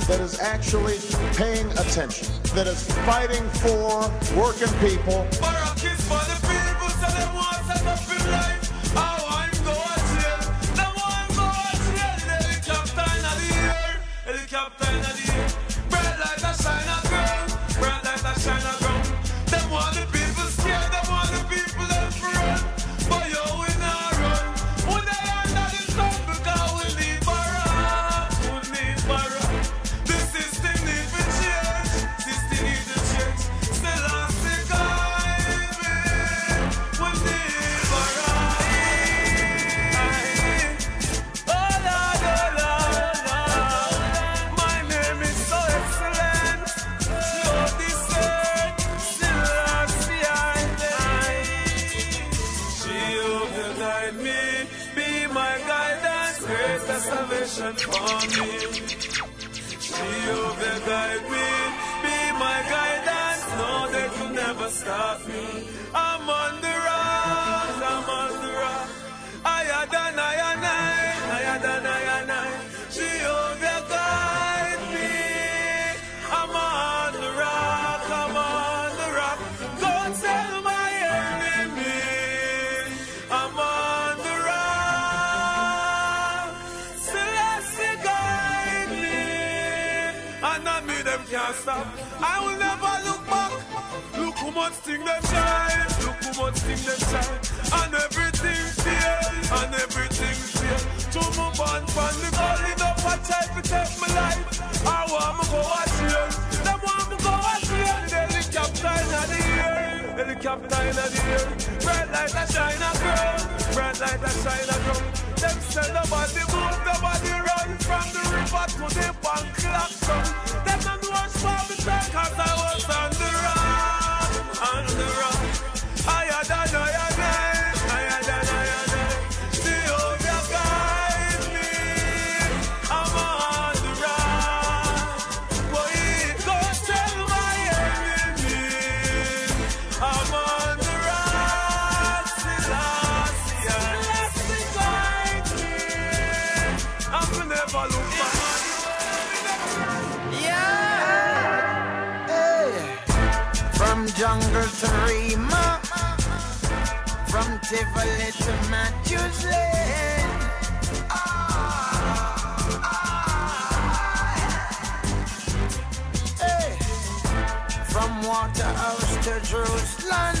that is actually paying attention, that is fighting for working people. them can't stop. I will never look back. Look who much thing them try. Look who much thing them try. And everything's here. And everything's here. To my band, from the gully, no for try to take my life. I want to go out here. Them want to go out here. The helicopter in the air. Helicopter in the air. Bright light that shine a girl. Bright light that shine a girl. Them sell nobody move, nobody run from the river to the bank lock. Cause I was on the Chevrolet to my Tuesday. From Waterhouse to Jerusalem,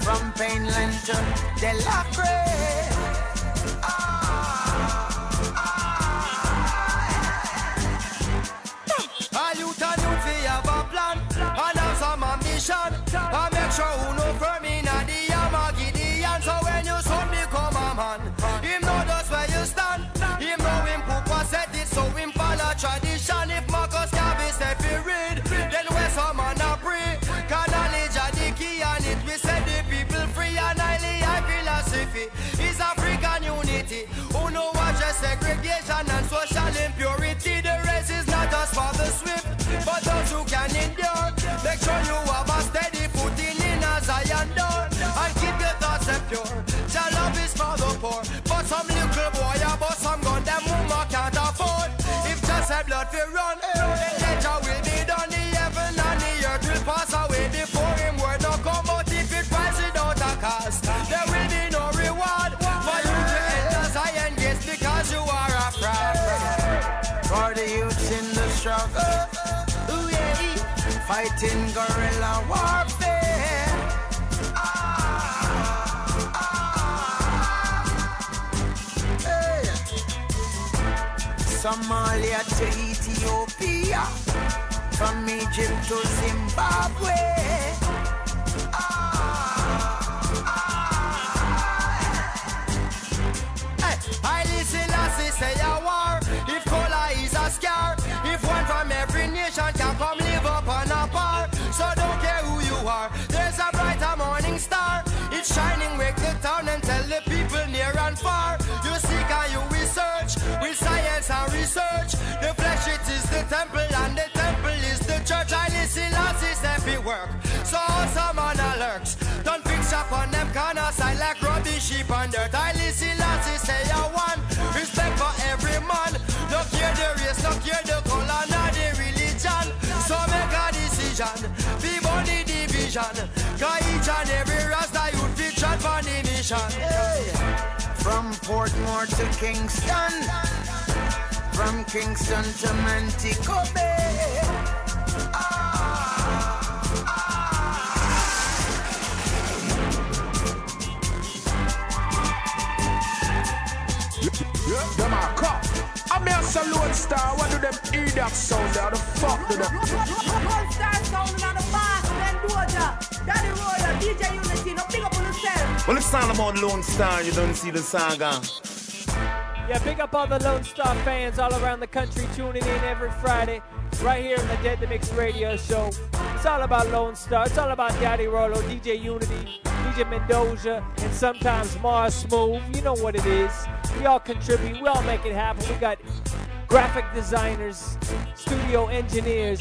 from Painland to Delacroix. segregation and social impurity. The race is not just for the swift, but those who can endure. Make sure you have a steady footing in a Zion door and keep your thoughts pure. Your love is for the poor, but some little boy about some gun them mama can't afford. If just a blood will run. Hey. shock. Ooh, yeah. Fighting guerrilla warfare. Ah, ah, ah. Hey. Somalia to Ethiopia, from Egypt to Zimbabwe. Ah, ah, ah. Hey. I listen as say I shining, wake the town and tell the people near and far. You seek and you research with science and research. The flesh it is the temple and the temple is the church. I listen is every work. So some on alerts. Don't fix up on them corners. I like rubbish, sheep and dirt. I listen as say I want respect for every man. No care the race, no care the color, nor the religion. So make a decision. Be body division. For the mission. From Portmore to Kingston. From Kingston to Montego Bay. Yeah, them a cop. I'm a salute star. What do them idiot sound there? The fuck do them? One star sound it's Lone Star. You don't see the saga. Yeah, big up all the Lone Star fans all around the country tuning in every Friday, right here on the Deadly Mix radio show. It's all about Lone Star. It's all about Daddy Rolo, DJ Uni-T, DJ Mendoja, and sometimes Marsmoov. You know what it is. We all contribute. We all make it happen. We got graphic designers, studio engineers,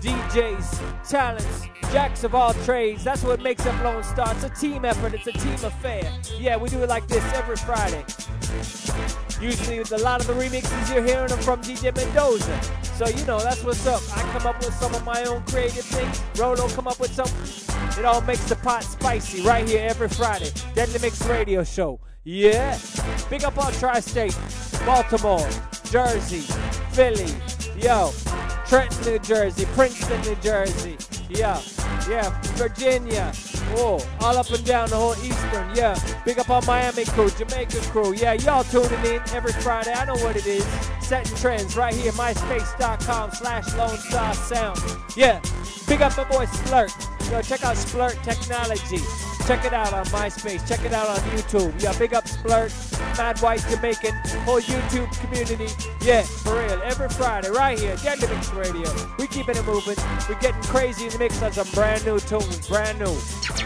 DJs, talents, jacks of all trades. That's what makes up Lone Star. It's a team effort. It's a team affair. Yeah, we do it like this every Friday. Usually, with a lot of the remixes you're hearing are from DJ Mendoja. So you know that's what's up. I come up with some of my own creative things. Rolo come up with something. It all makes the pot spicy right here every Friday. Deadly Mix Radio Show. Yeah. Big up on Tri-State, Baltimore, Jersey, Philly, yo, Trenton, New Jersey, Princeton, New Jersey, yeah, yeah, Virginia, oh, all up and down the whole Eastern, yeah. Big up on Miami crew, Jamaica crew, yeah, y'all tuning in every Friday. I know what it is. Setting trends right here, myspace.com slash Lone Star Sound. Yeah, big up my boy Splurt. Yo, check out Splurt Technology. Check it out on MySpace. Check it out on YouTube. Yeah, big up Splurt, Mad White Jamaican, whole YouTube community. Yeah, for real. Every Friday, right here, Deadly Mix Radio. We keeping it moving. We're getting crazy in the mix on some brand new tunes. Brand new.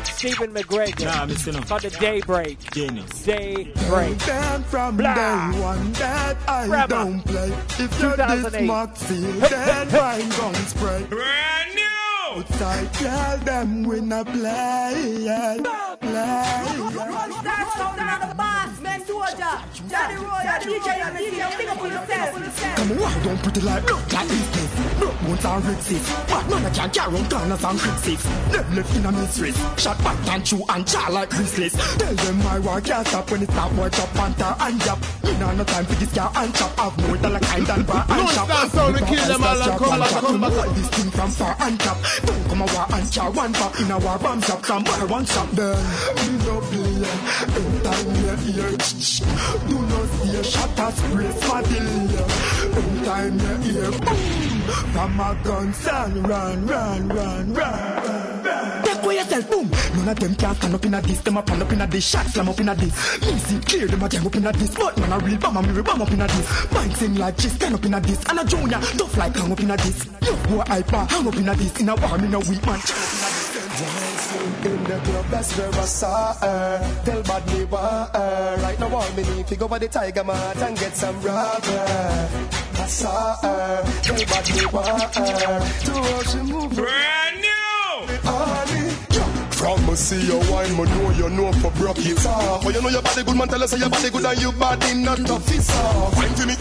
Stephen McGregor. Nah, I'm Mr. No. Called the Daybreak. Genius. Daybreak. Stand from Blah. day one that I Rama. don't play. If you're 2008. this mock feel, then mine gon' spray. Brand new. Outside, tell them we not play. Play. One star sound on the bass, Mendoja, Daddy Rolo, DJ no big up on yourself. Come on, don't pretty like blood like this Blood won't and red six. Man I can't carry on corners and six. Them left in a mistress. Shot back and chew and jaw like Chrisless. Tell them my war can't stop when it's stop boy chop panther and jab. Me nah no time for this guy and chop. Have more than a kind and bar and chop. start sound, we kill them all and come back, come back. This thing from far and chop. Don't come a war and char one pop in a war bomb shop. From bar one shop then. Me no play. Anytime you hear. Do not see a shot at spray for delay. Anytime you hear. Boom. From a gun sound run, run, run, run, run, run. Take away yourself, boom. None of them can stand up in a this. Them a pan up in a this. Shot slam up in a this. See clear, them a jam up in a this. But man a real bomb, me real bomb up in a this. Mine sing like just stand up in a this. And a junior, tough like hang up in a this. Yo, boy hyper, hang up in a this. In a war, me no weak man. In the club, that's where I saw her. Tell bad me want her. Right now, all me need to go by the tiger mart and get some rubber. Brand new. From me see your wine, me know you know for broke it off. But you know your body good, man. Tell us say your body good and your body not tough. It's off. Wine to me.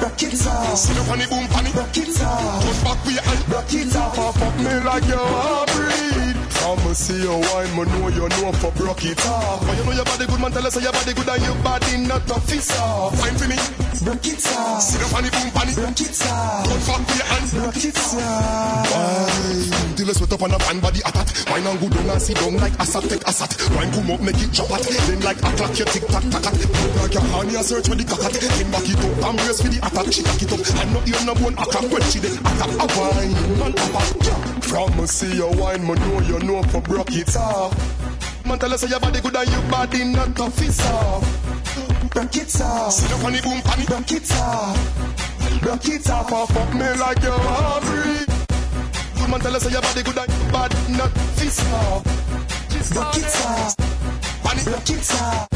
Rock it off. See the funny boom funny. Rock it off. Push back with your hand. Rock it up me like you are breed. From me see your wine, me know you know for broke it off. But you know your body good, man. Tell us your body good and your body not tough. It's off. Wine for me, broke it off. Sit up on the boom, pan broke it off. Don't fuck with your hands, broke it off. Up on a fan body attack. Wine and good down and sit down like assat, take assat. Wine come up, make it chop at. Then like a clock, you tick tock, tack at. Like your hand, you search for the cock at. Then back it up, and brace for the attack. She tack it up, and not hear no bone attack when she then attack a wine. Man, attack. From me see your wine, me know you know for broke it off. Man tell us your body good and your body not tough it's off. Broke it off. Up on the boom pan Broke it off. Broke it off or fuck me like you're hungry. Good man tell us say your body good and body not fist. Broke it off. Pan broke it off.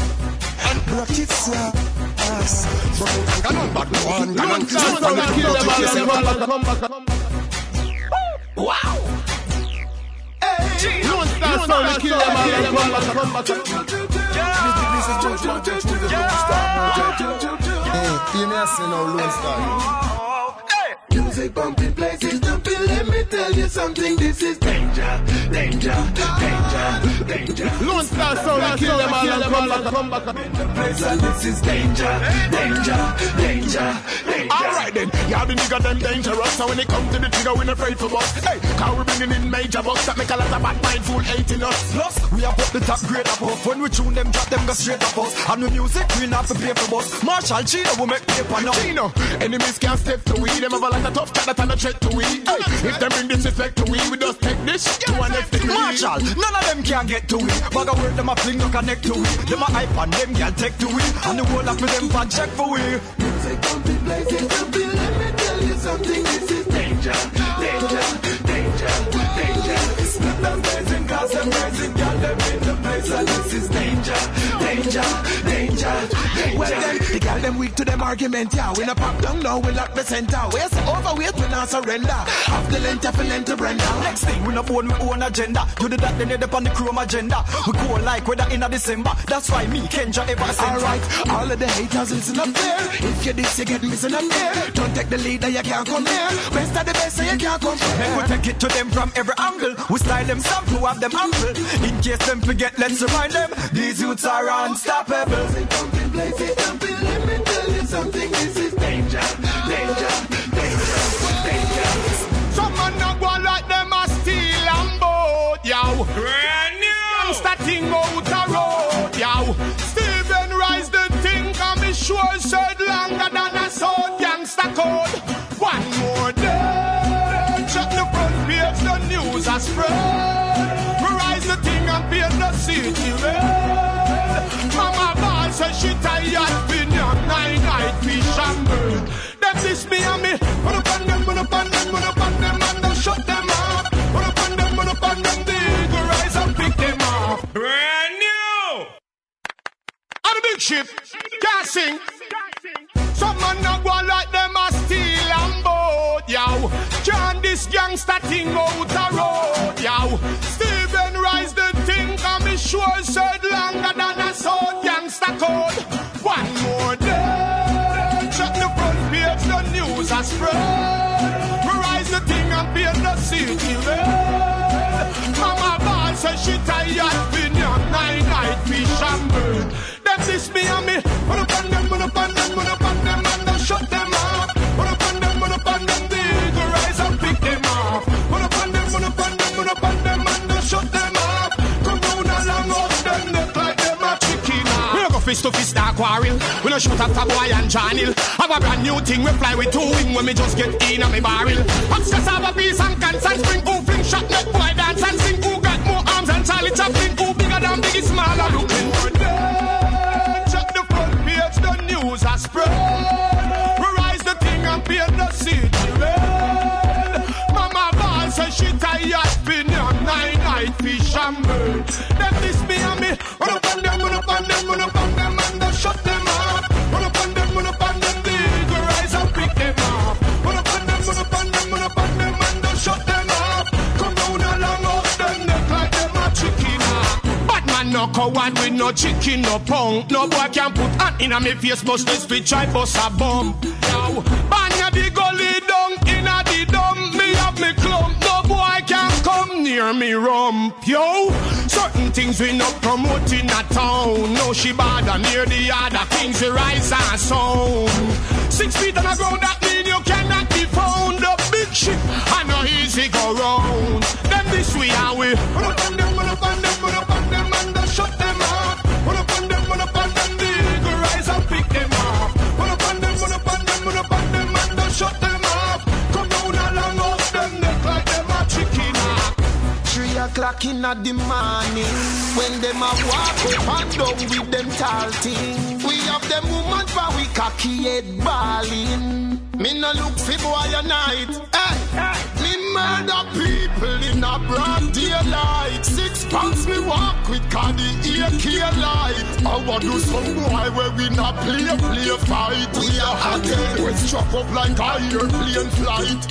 And broke it off. Yes. From Ganon back one Ganon. Sit up on the boom pan Wow. Lone Star Sound, kill them all and come back, come back. This is George Mountain, choose the Lone Star Hey, you may have seen now Lone Star. Music bumping places jumping, let me tell you something, this is danger, danger, danger, danger. Lone Star Sound, I kill them all and come back, come back. And this is danger, danger, danger, danger. Alright then, y'all the nigga them dangerous. So when it come to the trigger we not afraid for bust. Hey, cause we bringing in major bucks That make a lot of bad mind fool hating us. Plus, we have put the top grade up off. When we tune them drop them go straight up us. And the music we not to pay for bus Marshall Chino we make paper now. Chino, enemies can't step to we. Them have a lot of tough cat that and a threat to we. Hey, If them bring this effect to we We just take this to an next degree Marshall, none of them can get to it. Bag of word them a fling no connect to it. Them a hype and them can take to it. And the whole of me them fan check for we Music bumping places jumping, let me tell you something, this is danger, danger, danger, danger. It's not them blazing cause them rising, got them in the place and this is danger, danger, danger, danger. Well then, the girl them weak to them argument, yeah. We no pop down now, we lock the center. We say overweight, we not surrender. Have the length of a length to Brenda. Next thing, we no phone we own agenda. You do that, then up on the chrome agenda. We go like weather in a December. That's why me, Kenja, ever sent Alright, all of the haters listen up there. If you this, you get missing up there. Don't take the lead, you can't come here. Best of the best, so you can't come Then we take it to them from every angle. We style them sample, have them ample. In case them forget, let's remind them. These youths are unstoppable. Jumping places jumping, let me tell you something, this is danger, danger, danger, danger. Some man not go like them a steal and boat, yo. Brand new. Youngster thing out a road, yo. Stephen Rise the thing, and me sure said longer than a sword, gangster code. She tired, been young nine night fish and bird. Them this me and me, run up on them, run up on them, run up on them, and don't shut them up. Run up on them, run up on them, the eagle rise and pick them up. Brand new. On the big ship, can't sing. Some man not go like them a steal and boat, yo. Can this gangster thing out a road, yo. Gangster code. One more day, check the front page, the news has spread. We rise the thing and paint the city red. Mama ball says she tired, been young nine night fish and bird. Them this me and me, run up on them, run up on them, run up on them, and don't shut them fist to fist that quarrel. We no shoot after boy and John. Have a brand new thing, we fly with two wing when we just get in on me barrel. Upstairs have a piece and constant spring, who fling shot, let boy dance and sing. Who got more arms than Charlie Chaplin? Who bigger than Biggie Smaller? Looking for them. Check the front page, the news has spread. We rise the thing and paint the city red. Mama ball says she tired, been nine night fish and bird. Them this me and me, Coward with no chicken, no punk. No boy can put hand in a me face, bust this bitch, I bust a bomb. Now, banya the gully down in a the dumb. Me have me clump, no boy can come near me rump, yo. Certain things we not promote in a town. No, she bad and near the other things we rise and sound. Six feet on the ground, that mean you cannot be found. A big ship, I know easy go round. Them this way how we o'clock in the morning. When them a walk up and down with them tall thing. We have them woman for we cocky head balling. Me no look for boy a night. Hey, Me murder people in a broad daylight. Six pounds me walk with the AK light. I want do some boy where we not play play fight. We are hot we strap up like a airplane flight.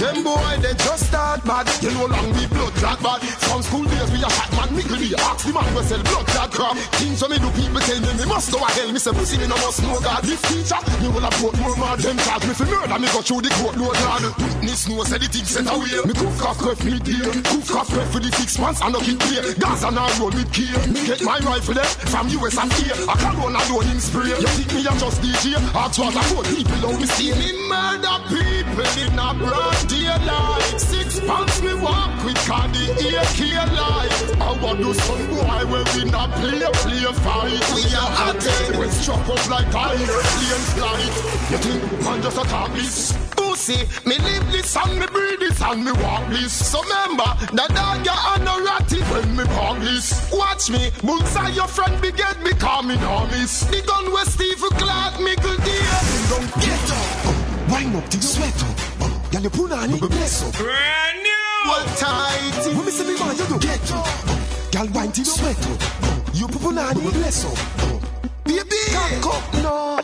Them boy they just start mad. You know long we blood clot bad. From school days we a hot man. Me ask the man we sell blood clot crap Things when me do people tell me me must go a hell Me say pussy me no must know God. This teacher me will have put more mad them charge me for murder Me go through the court load lad Witness know say the thing set away Me cook off cref me dear. Cook off cref for the six months and no kid play Gaza now roll with gear Me get my rifle there from US and here. I can't run alone in spray. You think me a just DJ Ask what I put people how we stay Me murder people in a broad daylight Six pounds me walk with cause the AK light I want do some boy where we not play play fight. We are hot. We strap up like a airplane flight You think man just a this Pussy, me live this and me breathe this and me walk this. So remember, the dog ya and no ratty when me park this. Watch me, bullseye your friend be get me call me no miss The gun where Steve Clark me good dear Don't get up, wind up till you sweat up Girl, you put on it, bless up Brand new. Hold tight When me say me man, you do. get up. Girl, wind till you sweat up You put on it, bless up Baby, cock up, no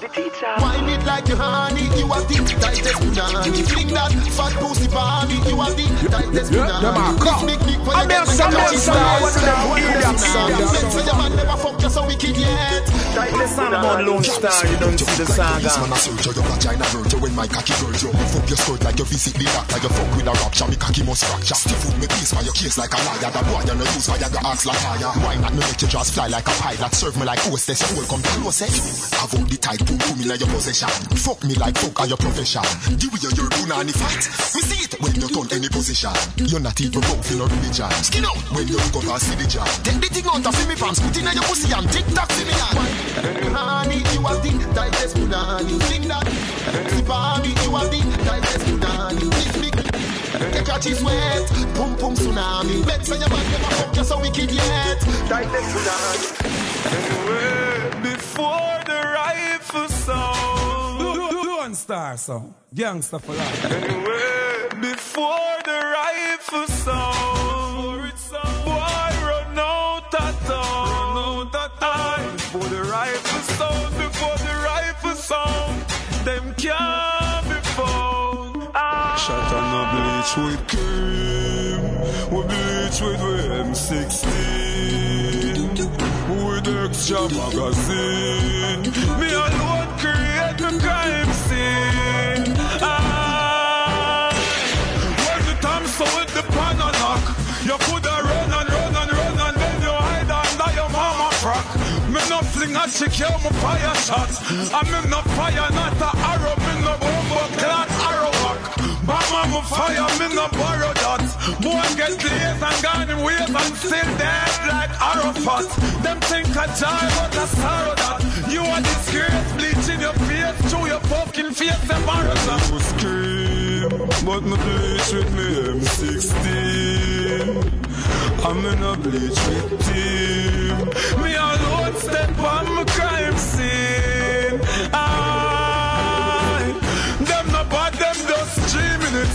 Wind it like you honey You are the tightest punani Fling that fat pussy body You are the tightest punani them are cock. Big, big, when I'm you there, get some me more cocky star, star, one of them, one of them, star. idiot Men say your man never fuck you so wicked yet The song about Lone Star, you don't see the saga. Man, I search your vagina hurt you when my cocky hurt you. Move up your skirt like you visit the doctor. You fuck with a rapture, me cocky must fracture. Stiff foot me piece by your case like a liar. That boy you no use Viagra axe like fire. Why not me make your jaws fly like a pilot? Serve me like hostess, you will come close. Have all the tight boom boom in your possession. Fuck me like fuck are your profession. The way you're punani fight, we see it when you turn any position. You're not even rough in a religion. Skin out when you look up and see the job. Take the thing out of me pants, put in your pussy and tick tock see me hand. Honey, you are the tightest punani Fling that body You are the tightest punani Big, big The catch is wet Pum pum tsunami Bet say your man never fuck you so wicked yet Tightest punani Before the rifle sound Lone Star sound Gangsta for life Before the rifle sound Boy run out of town. Aye, Before the rifle sound Before the rifle sound Them can't be found. Aye. Shot on a bleach with cream. We bleach with M16 With extra magazine Me alone create the crime scene. Ah, when the time so with the pan and knock, you coulda run and run and run and then you hide under your mama frock. Me no fling a you me fire shot. I me no fire, not a arrow, me no bomb clot arrow back. Bama me fire, me no borrow that. Boy get lazy and gone in ways and still dead like Arafat. Them think a joy, but a sorrow that. You are disgrace, bleaching your face through your fucking face, embarrassing. You scream But me bleach with me M16 I'm in a bleach with team Me alone step on my crime scene. Aye.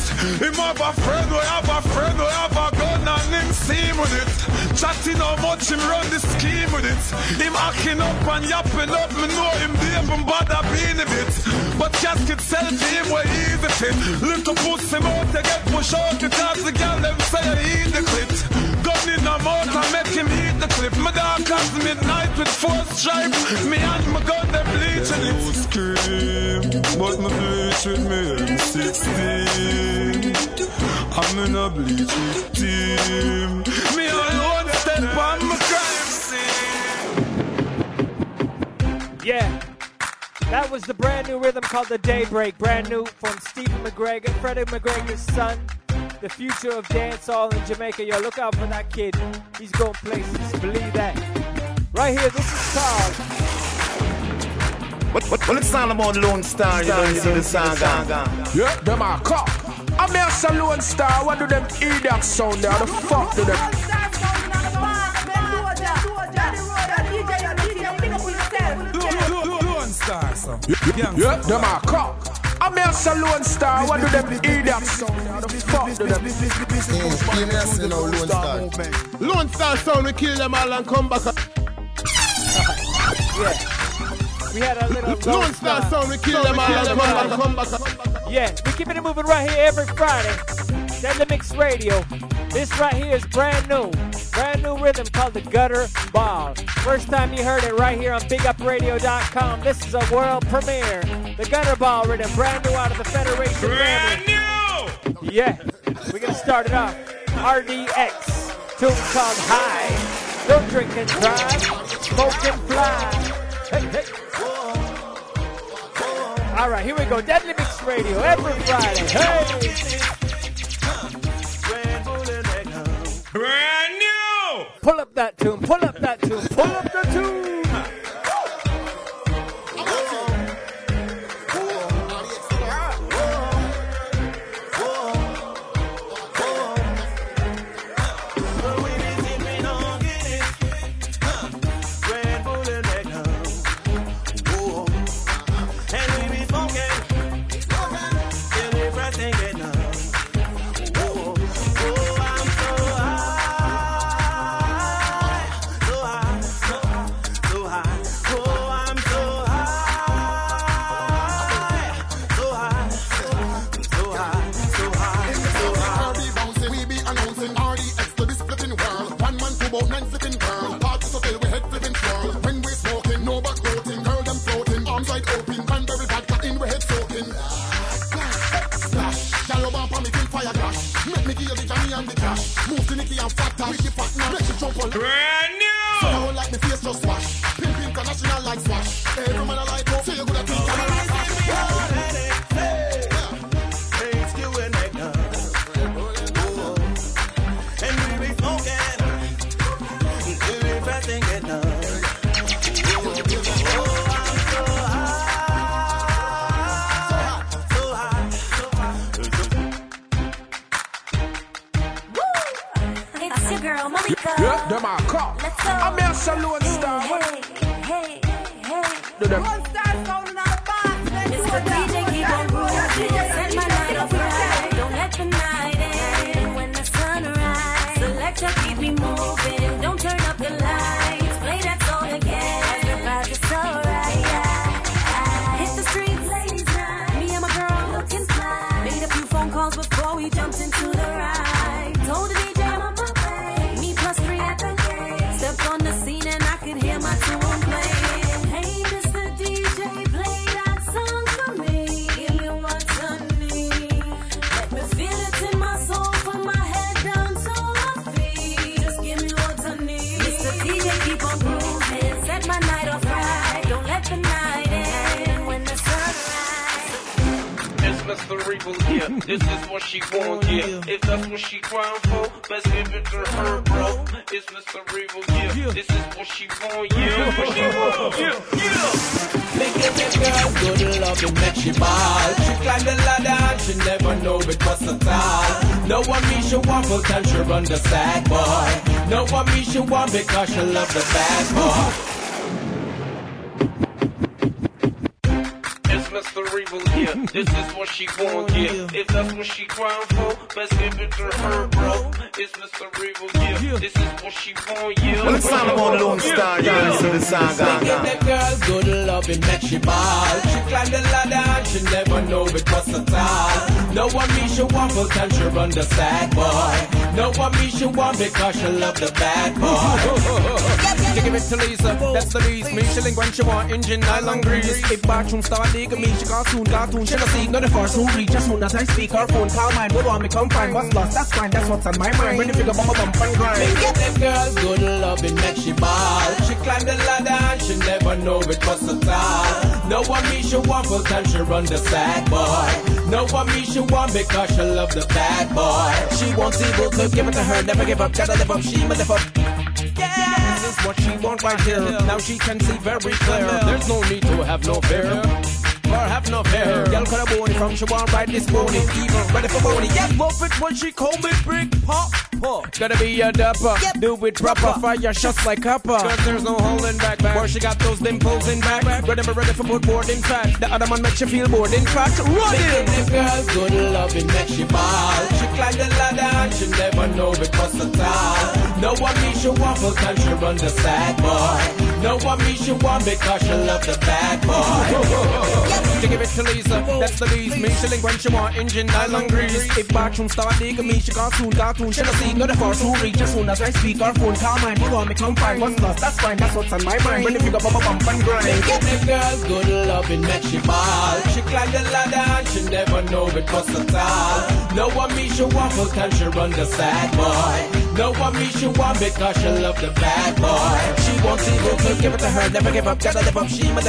It. Him have a friend, we have a friend, we have a gun and him seem with it. Chatting how much him run the scheme with it. Him hacking up and yapping up, me know him deep and bad a being a bit. But casket sell to him where easy fit. Little pussy mouth to get push out because the girl them say I eat the clit. Gun in the mouth and make him eat the clip. My dog comes midnight with four stripes. Me and my gun them bleaching it. You scream But me bleach with me M16 I'm I'm in a bleach team. Me alone step on my crime scene. Yeah. That was the brand new rhythm called the Daybreak. Brand new from Stephen McGregor, Freddie McGregor's son. The future of dancehall in Jamaica. Yo, look out for that kid. He's going places. Believe that. Right here, this is called. What, what, well, it's all about Lone Star, you don't see the saga. Yeah, them are cop. I'm here, a Lone Star. What do them idiot sound there? What the fuck do them? Lone Star, son. Yeah, yeah, them are cop. I'm here, a Lone Star. What do them idiots? sound there? The fuck do them? Me a Lone Star. Lone Star sound, we kill them all and come back. Yeah. We had a little Lone Star sound, we kill them all and come back, come back. Yeah, we keeping it moving right here every Friday. The Mix Radio. This right here is brand new. Brand new rhythm called the Gutter Ball. First time you heard it right here on BigUpRadio.com. This is a world premiere. The Gutter Ball rhythm, brand new out of the Federation Brand family. new! Yeah, we're gonna start it off. RDX, tune called High. Don't drink and drive, smoke and fly. Hey, hey. All right, here we go. Deadly Mix Radio every Friday. Hey! Brand new! Pull up that tune, pull up that tune, pull up the tune! She ball. She climb the ladder and she never know it was a tall. No one me she want for time she run the sad boy. No one me she want because she love the bad boy. It's Mr. Evil, here, This is what she want, yeah. If that's what she crying for, let's give it to her, bro. It's Mr. Evil, here, This is what she want, yeah. Well, it's all about Lone Star, you don't see the Me make she ball. She climb the ladder and she never know it was a tall. No one me she want for time she run the sad boy. No one me she want because she love the bad boy. You give it to Lisa, that's the least. Me chilling when she want engine nylon grease. If bathroom start leaking me, she cartoon, cartoon. Have seen none of our soon reach as soon as I speak. Our phone call mine, what want me come find? What's lost? That's fine, that's what's on my mind. When you figure bump, bump, and grind. Me get them girls good loving, make she ball. She climb the ladder and she never know it was a tall. No one me she want, but can she run the sad boy. No one me she want because she love the bad boy. She wants evil, to give it to her, never give up, gotta live up, she must live up. Yeah. This is what she want right here. Now she can see very clear. There's no need to have no fear. Or have no fear. Girl cut a bony from she want ride this pony. Evil, ready for bony. Yeah, love it when she call me brick pop. pop. Gotta be a dapper. Do it proper. Fire shots like copper. Cause there's no holding back. back. Where she got those dimples in back. Ready, ready for board in fact. The other man makes you feel bored. In fact, run it. Girls good loving, make she ball. She climb the ladder and she never know because the tall. No one me she want, she run the sad boy. No one me she want because she love the bad boy. To give it to Lisa, that's the least. Me chilling when she want engine, nylon grease. If bathroom start digging me, she cartoon, cartoon. Seen, not see no the far soon reach. As soon as I speak, our phone call mine. Hold on, me come find what's lost. That's fine, that's what's on my mind. When the figure bump, bump, and grind. Get the girls good loving, make she ball. She climb the ladder and she never know was a tall. No one me she want, can she run the sad boy. No one me she want because she love the bad boy. She wants evil, to give it to her, never give up, gotta live up, she up.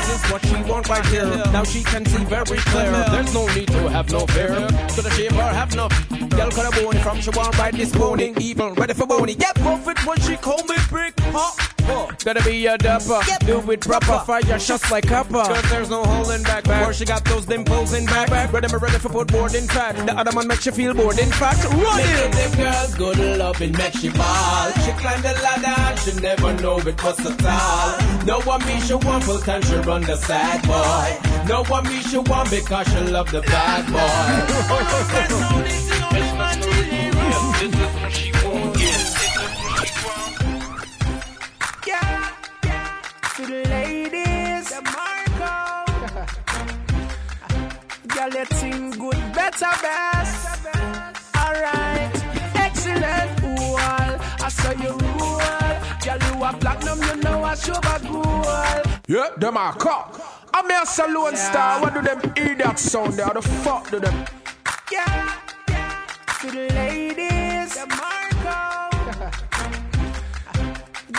This is what she want right here. Now she can see very clear. There's no need to have no fear. So the shave or have no. Girl cut a bony from she want ride this morning. Evil, ready for bony. Yep, profit when she call me brick pop. Gotta be a dapper. Do it proper. Fire your shots like copper. Cause there's no holding back. back. Where she got those dimples in back. back. Ready, ready for footboard board in fact. The other man makes you feel bored. In fact, run Make it. them girls good loving, make she ball. She climb the ladder she never know it was a tall. No one me she want, but can she run the sad boy. No one me she want because she love the bad boy. to the ladies, the Marco. Girl, you think good, better, best. Alright, excellent, wall. I saw you rule. Girl, you a platinum, you know I show a goal. Yeah, them are cock. I'm a saloon star. What do them idiot sound there? How the fuck do them? Yeah, to the ladies, the Marco.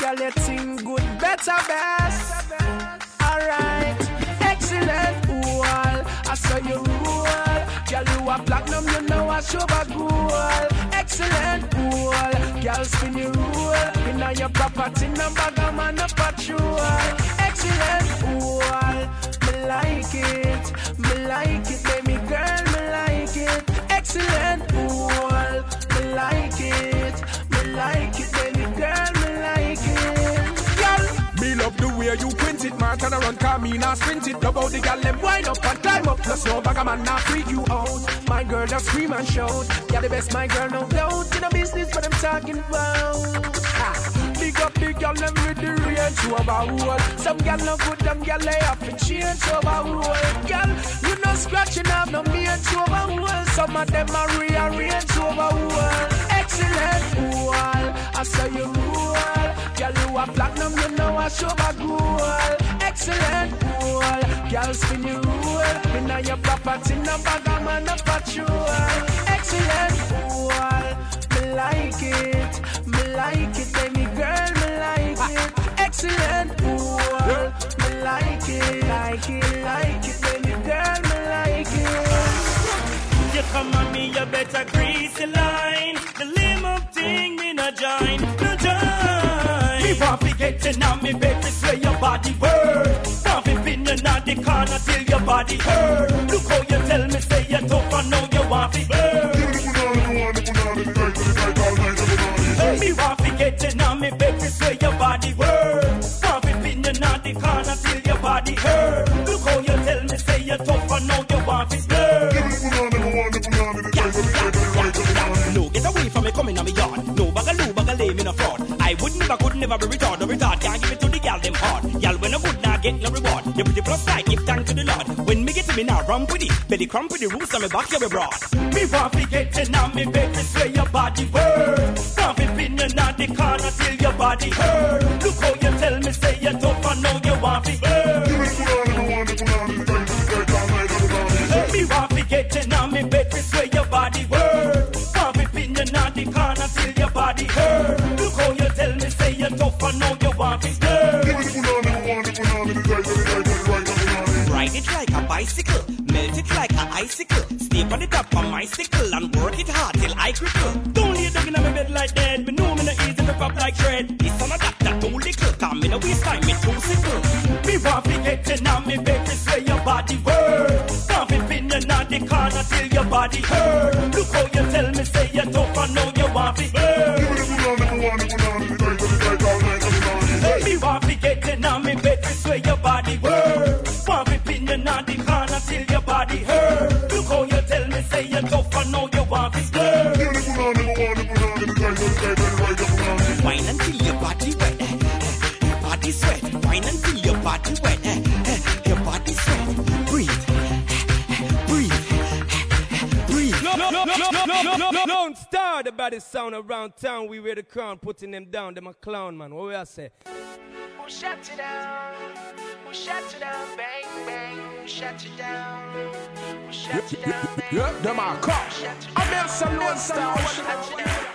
Girl, you think good, better, best. Alright, excellent, wall. I saw you rule. Girl, you a platinum, you know I show a goal. Excellent, wall. Girl, spin your rule. Inna your property, number, come on a patrol. Excellent, wall. Me like it, me like it, baby girl, me like it. Excellent, wall. Me like it, Way you print it. Turn around, call me, now sprint it. How the gal them wind up and climb up. Plus no bag man, now freak you out. My girl just scream and shout. You're the best, my girl, no doubt. In a business, what I'm talking about. Ah, Big up, big gal them with the range over wall. Some gal no good, them gal they have to change over wall. Gal, you no scratching up, no main over wall. Some of them are rearrange over wall. Excellent wall, I saw you rule. Girl, you a platinum, you know I show a goal. Excellent wall, girl, spin your rule. Me know your property, no bag, I'm on a patrol. Excellent wall, me like it, me like it, baby girl, me like it. Excellent wall, me like it, like it, like it, baby girl, me like it. You come on me, you better grease the line. To you now, me baby, sway your body word. To you in the corner till your body hurt. Look how I get no reward. You pretty plus side, give thanks to the Lord. When me get to me now, run with it. Belly crump with the roots on me back, you broad. Me want to get you now, me baby, sway your body word. Want to pin you in the corner till your body hurt. Look how your body hurt. Look how baddest sound around town. We wear the crown, putting them down. Them a clown, man. What we I say? Who shut you down? Who shut you down? Bang, bang. Who shut you down? Who shut you down? Bang, yep, yep, them are cops. I'm El Salon, Salon.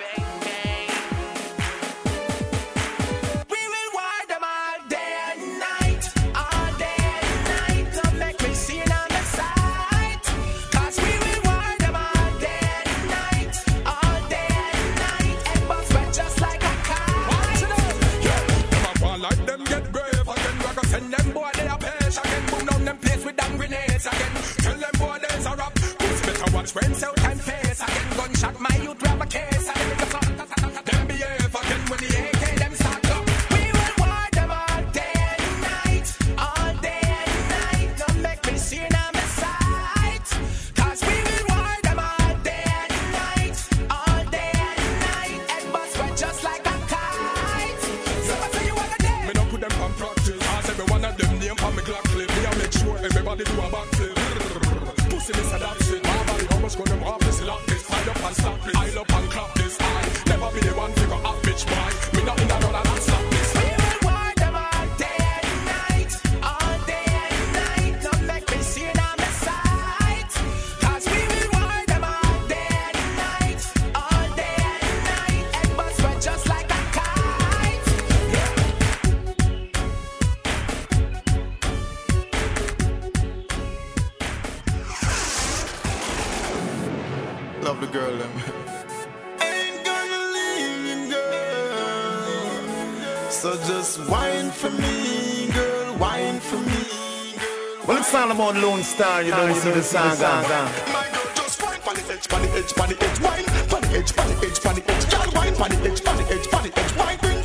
So just whine for me, girl, whine for me. Girl, well, it's all about Lone Star, you don't see the song. My edge, edge, edge, edge, edge, edge, girl, edge, edge, edge.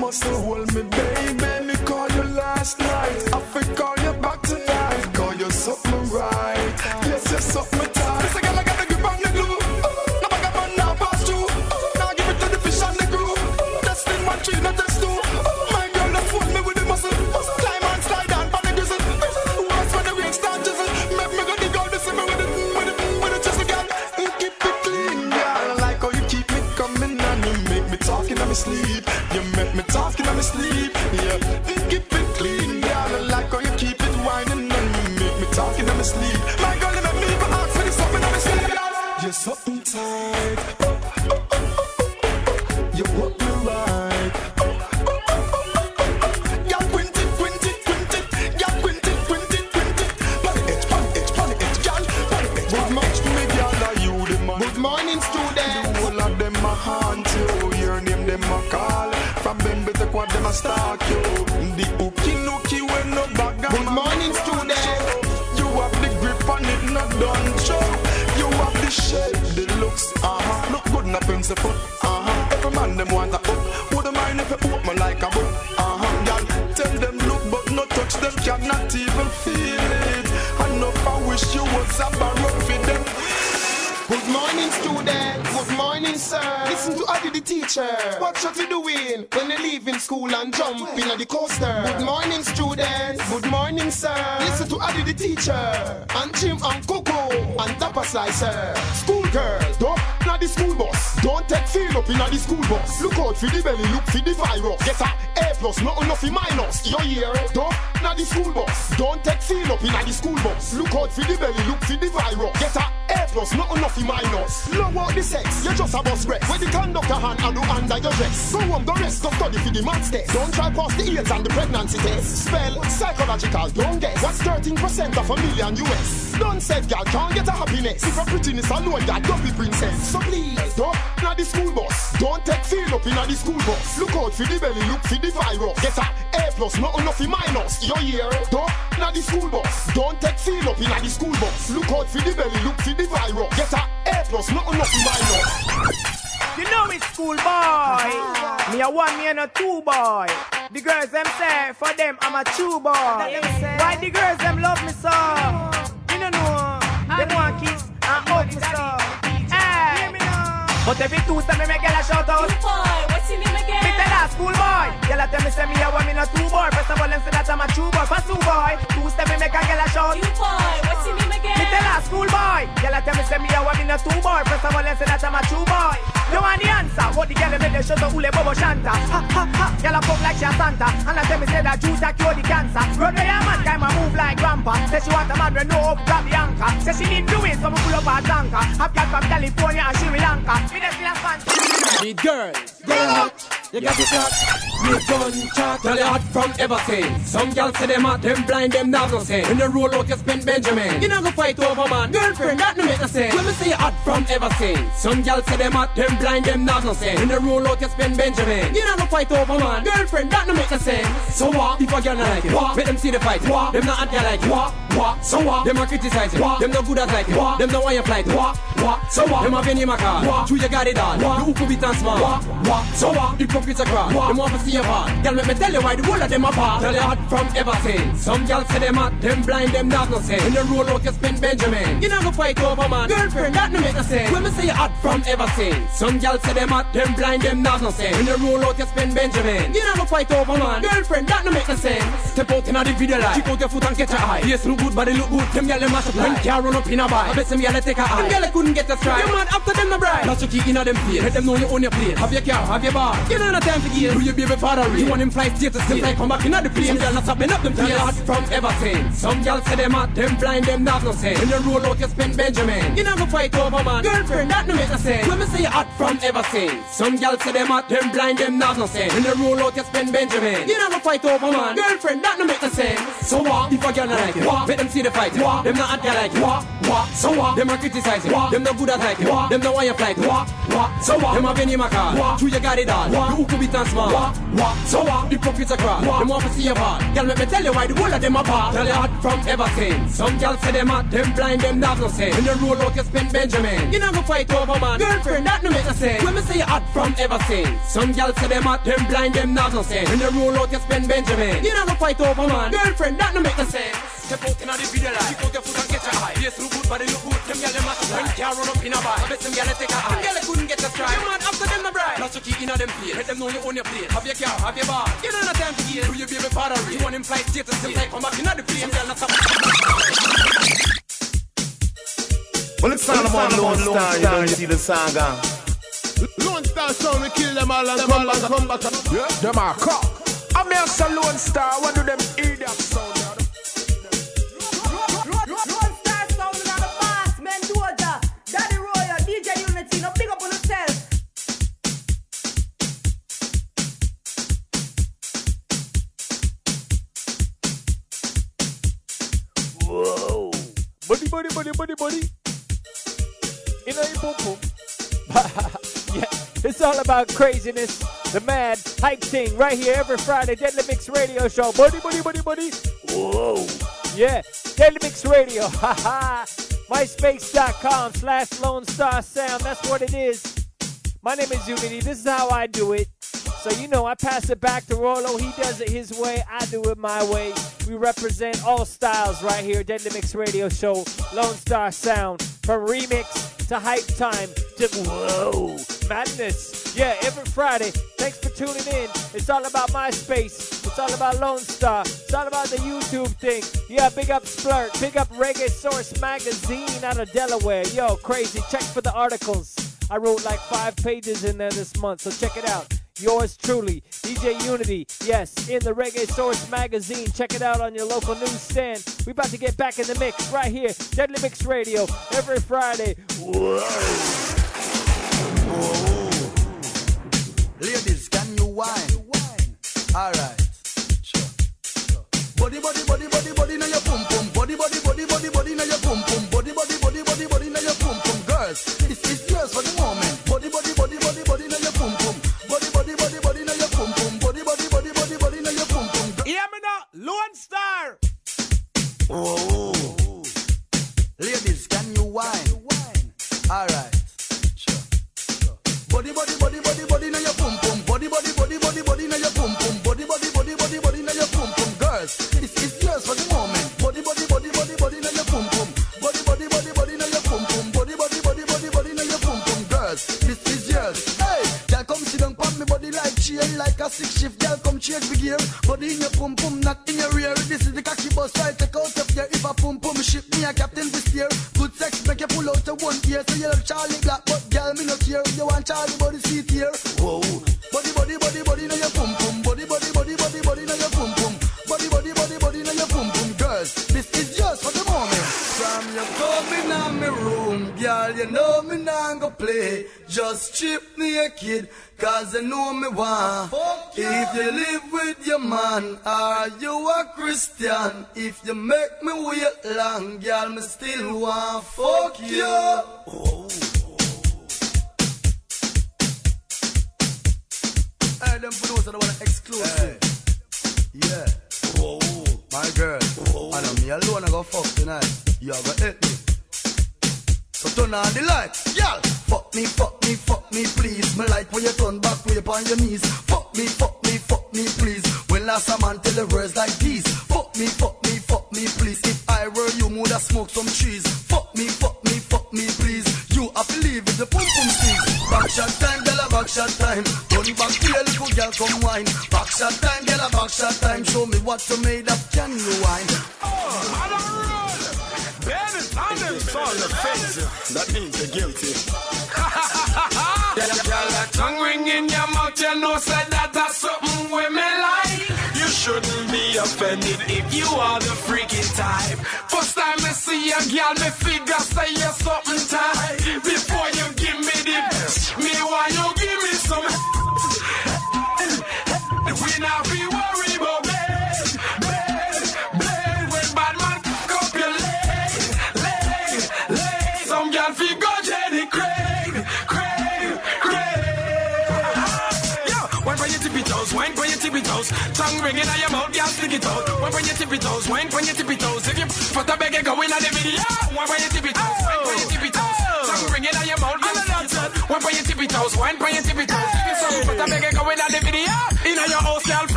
Muscle hold me, baby. Study for the maths test. Don't try pass the AIDS and the pregnancy test. Spell psychological, don't guess. What's 13% of a million US? Don't say girl can't get a happiness. If a prettiness alone, that double princess. So please, don't na the school bus. Don't take feel up in the school bus. Look out for the belly, look for the virus. Get a A plus, not enough in minus. You hear? Don't na the school bus. Don't take feel up in the school bus. Look out for the belly, look for the virus. Get a A plus, not enough in minus. You know boy. A one, me and a two boy. The girls them say for them I'm a two boy. Why the girls them love me so? You don't know. They want kiss and hug me so. Hey. But every Tuesday me make girl a shout out. Two boy, what's your name again? Me tell her school boy. Girl a tell me say me a one, me no two boy. First of all them say that I'm a two boy. For two boy. Tuesday me make a girl a shout. Two boy, what's your name again? Me tell her school boy. Girl a tell me say me a one, me no two boy. First of all them say that I'm a two boy. You want the answer? What the girl make the show to ule bobo shanta. Ha ha ha. Girl a fuck like she a Santa. And I tell me say that juice that cure the cancer. Run the man time a move like grandpa. Say she want a man we know up grab the anchor. Say she need doing so me pull up her tanker. Have girl from California and Sri Lanka. Me the feel a fan. Need girls, girl hot, you got it hot. Me gun chat, tell you hot from ever since. Some girls say them hot, them blind, them not no sense. When you roll out, you spend Benjamin. You not go fight over man, girlfriend, that no make no sense. When me say hot from ever since. Some girls say them hot, them blind, them not no sense. When you roll out, you spend Benjamin. You not go fight over man, girlfriend, that no make no sense. So what? If a girl not like it, what? Let them see the fight, what? Them not hot, girl like it, what? What? So what? Them a criticize it, what? Them no good at like it, what? Them no want you flight, what? What? So what? Them a penny my car, what? True you got it all, what? You could be tan small, what? What? So what? The hypocrites a crowd, what? Them want to see you part. Girl, let me tell you why the whole of them apart. Tell you hot from ever since. Some girls say them hot, them blind, them not no sense. When you roll out, you spend Benjamin. You go fight over man, girlfriend, that no make no sense. When me say you hot from ever since. Some girls say them hot, them blind, them not no sense. When you roll out, you spend Benjamin. You go fight over man, girlfriend, that no make no sense. Step out in the video light, kick out your foot and catch a eye. Yes, look good, body look good. Them girl them mash up like car run up in a bar. I bet some girl take a eye. Them girl couldn't get a strike. You mad after them no bride. Not to keep in a them plate. Let them know you own your plate. Have your car, have your bar. You don't have time for gear. Do your baby father real. You want him fly status, them like come back in the plane. Some girl not stopping up them face. hot from ever since. Some girl say them hot, them blind, them not no sense. When you roll out, you spend Benjamin. You go fight over man. Girlfriend, that no make no sense. When me say you hot from ever since. Some girl say them hot, them blind, them not no sense. When you roll out, you spend Benjamin. You go fight over man. Girlfriend, that no make no sense. So what? If a not like it, what? Let them see the fight. What? Them not girl like. What? What? So what? Them a criticize it. What? Them not good at like. What? Them not want you flight. What? What? So what? Them a penny my car. What? True you got it all. What? You could be tan small. What? What? So what? The hypocrites a crowd. What? Them want to see you part. Girl, let me tell you why the whole of them apart. Tell you hot from ever since. Some girls say them hot, them blind, them not no sense. When you roll out, you spend Benjamin. You go fight over man. Girlfriend, that no make no sense. When me say you hot from ever since. Some girls say them hot, them blind, them not no sense. When you roll out, you spend Benjamin. You go fight over man. Girlfriend, that no make no sense. Step out in the video light, kick out your foot and catch a eye. Yes, look good, body look good. Them gyal them mash up, when car run up in a bar. I bet some gyal take a eye. Them gyal couldn't get a strike. You mad after them no bride. Not to keep in a them plate. Let them know you own your plate. Have your car, have your bar. You don't have time to gear. Do your baby father real. You want him flight status, them like come back in the plane. Gyal not stop. Well, it's time on Lone Star, you don't see the saga. Lone Star sound, we kill them all and come back, come back. Yeah, them are cock. I'm here, so Lone Star, what do them idiots sound? Buddy, buddy, buddy, buddy, buddy. Know, you boom, boom. yeah, it's all about craziness, the mad hype thing right here every Friday. Deadly Mix Radio Show. Buddy, buddy, buddy, buddy. Whoa. Yeah, Deadly Mix Radio. Ha ha. MySpace.com slash Lone Star Sound. That's what it is. My name is Uni-T. This is how I do it. So you know, I pass it back to Rolo. He does it his way. I do it my way. We represent all styles right here. Deadly Mix Radio Show, Lone Star Sound, from remix to hype time to whoa madness. Yeah, every Friday. Thanks for tuning in. It's all about MySpace. It's all about Lone Star. It's all about the YouTube thing. Yeah, big up Splurt. Big up Reggae Source Magazine out of Delaware. Yo, crazy. Check for the articles. I wrote like five pages in there this month, so check it out yours truly, DJ Uni-T. Yes, in the Reggae Source magazine. Check it out on your local newsstand. We about to get back in the mix right here, Deadly Mix Radio, every Friday. Whoa. Whoa.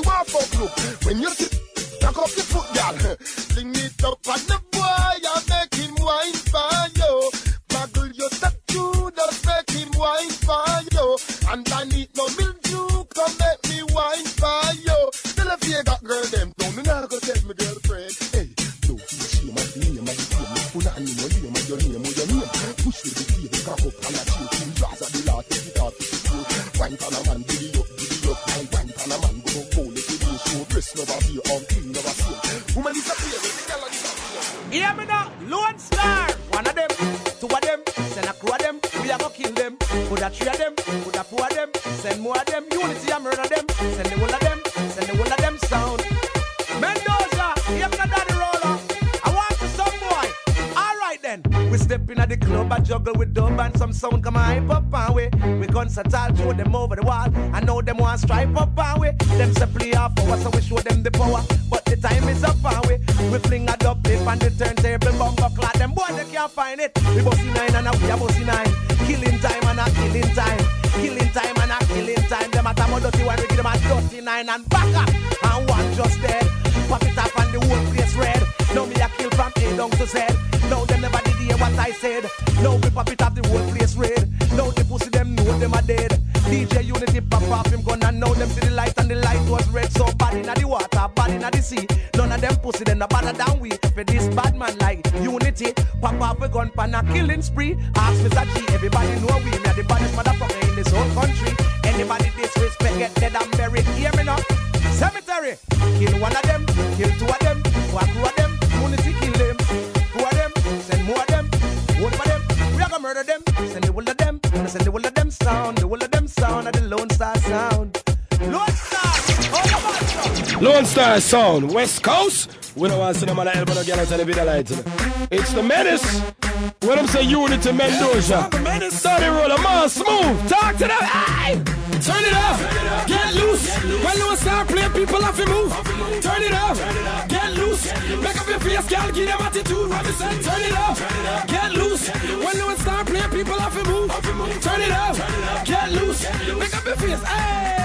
the for. When you sit, knock off your foot, girl. Sling it up on the boy and make him wine fire. We concert all them over the wall. I know them want stripe up and we. Them say killing spree. Ask Mr. G, everybody know we. Me are the baddest motherfucker in this whole country. Anybody disrespect get dead and buried. Hear me now. Cemetery, kill one of them, kill two of them, one two of them. Uni-T kill them, two of them, send more of them, one of them. We are gonna murder them, send the whole of them, and send the whole of them sound, the whole of them sound, and the Lone Star sound. Lone Star, oh, all about Lone Star Sound, West Coast. We don't want to see them on the elbow, no get out of the video light. It's the menace. When I'm saying say Uni-T Mendoja. Daddy Rolo, man, smooth. Talk to them. Hey! Turn it up, get loose. When you start playing, people have to move. Turn it up, get loose. Make up your face, girl, give them attitude. Turn it up, get loose. When you start playing, people have to move. Turn it up, get loose. Make up your face, hey.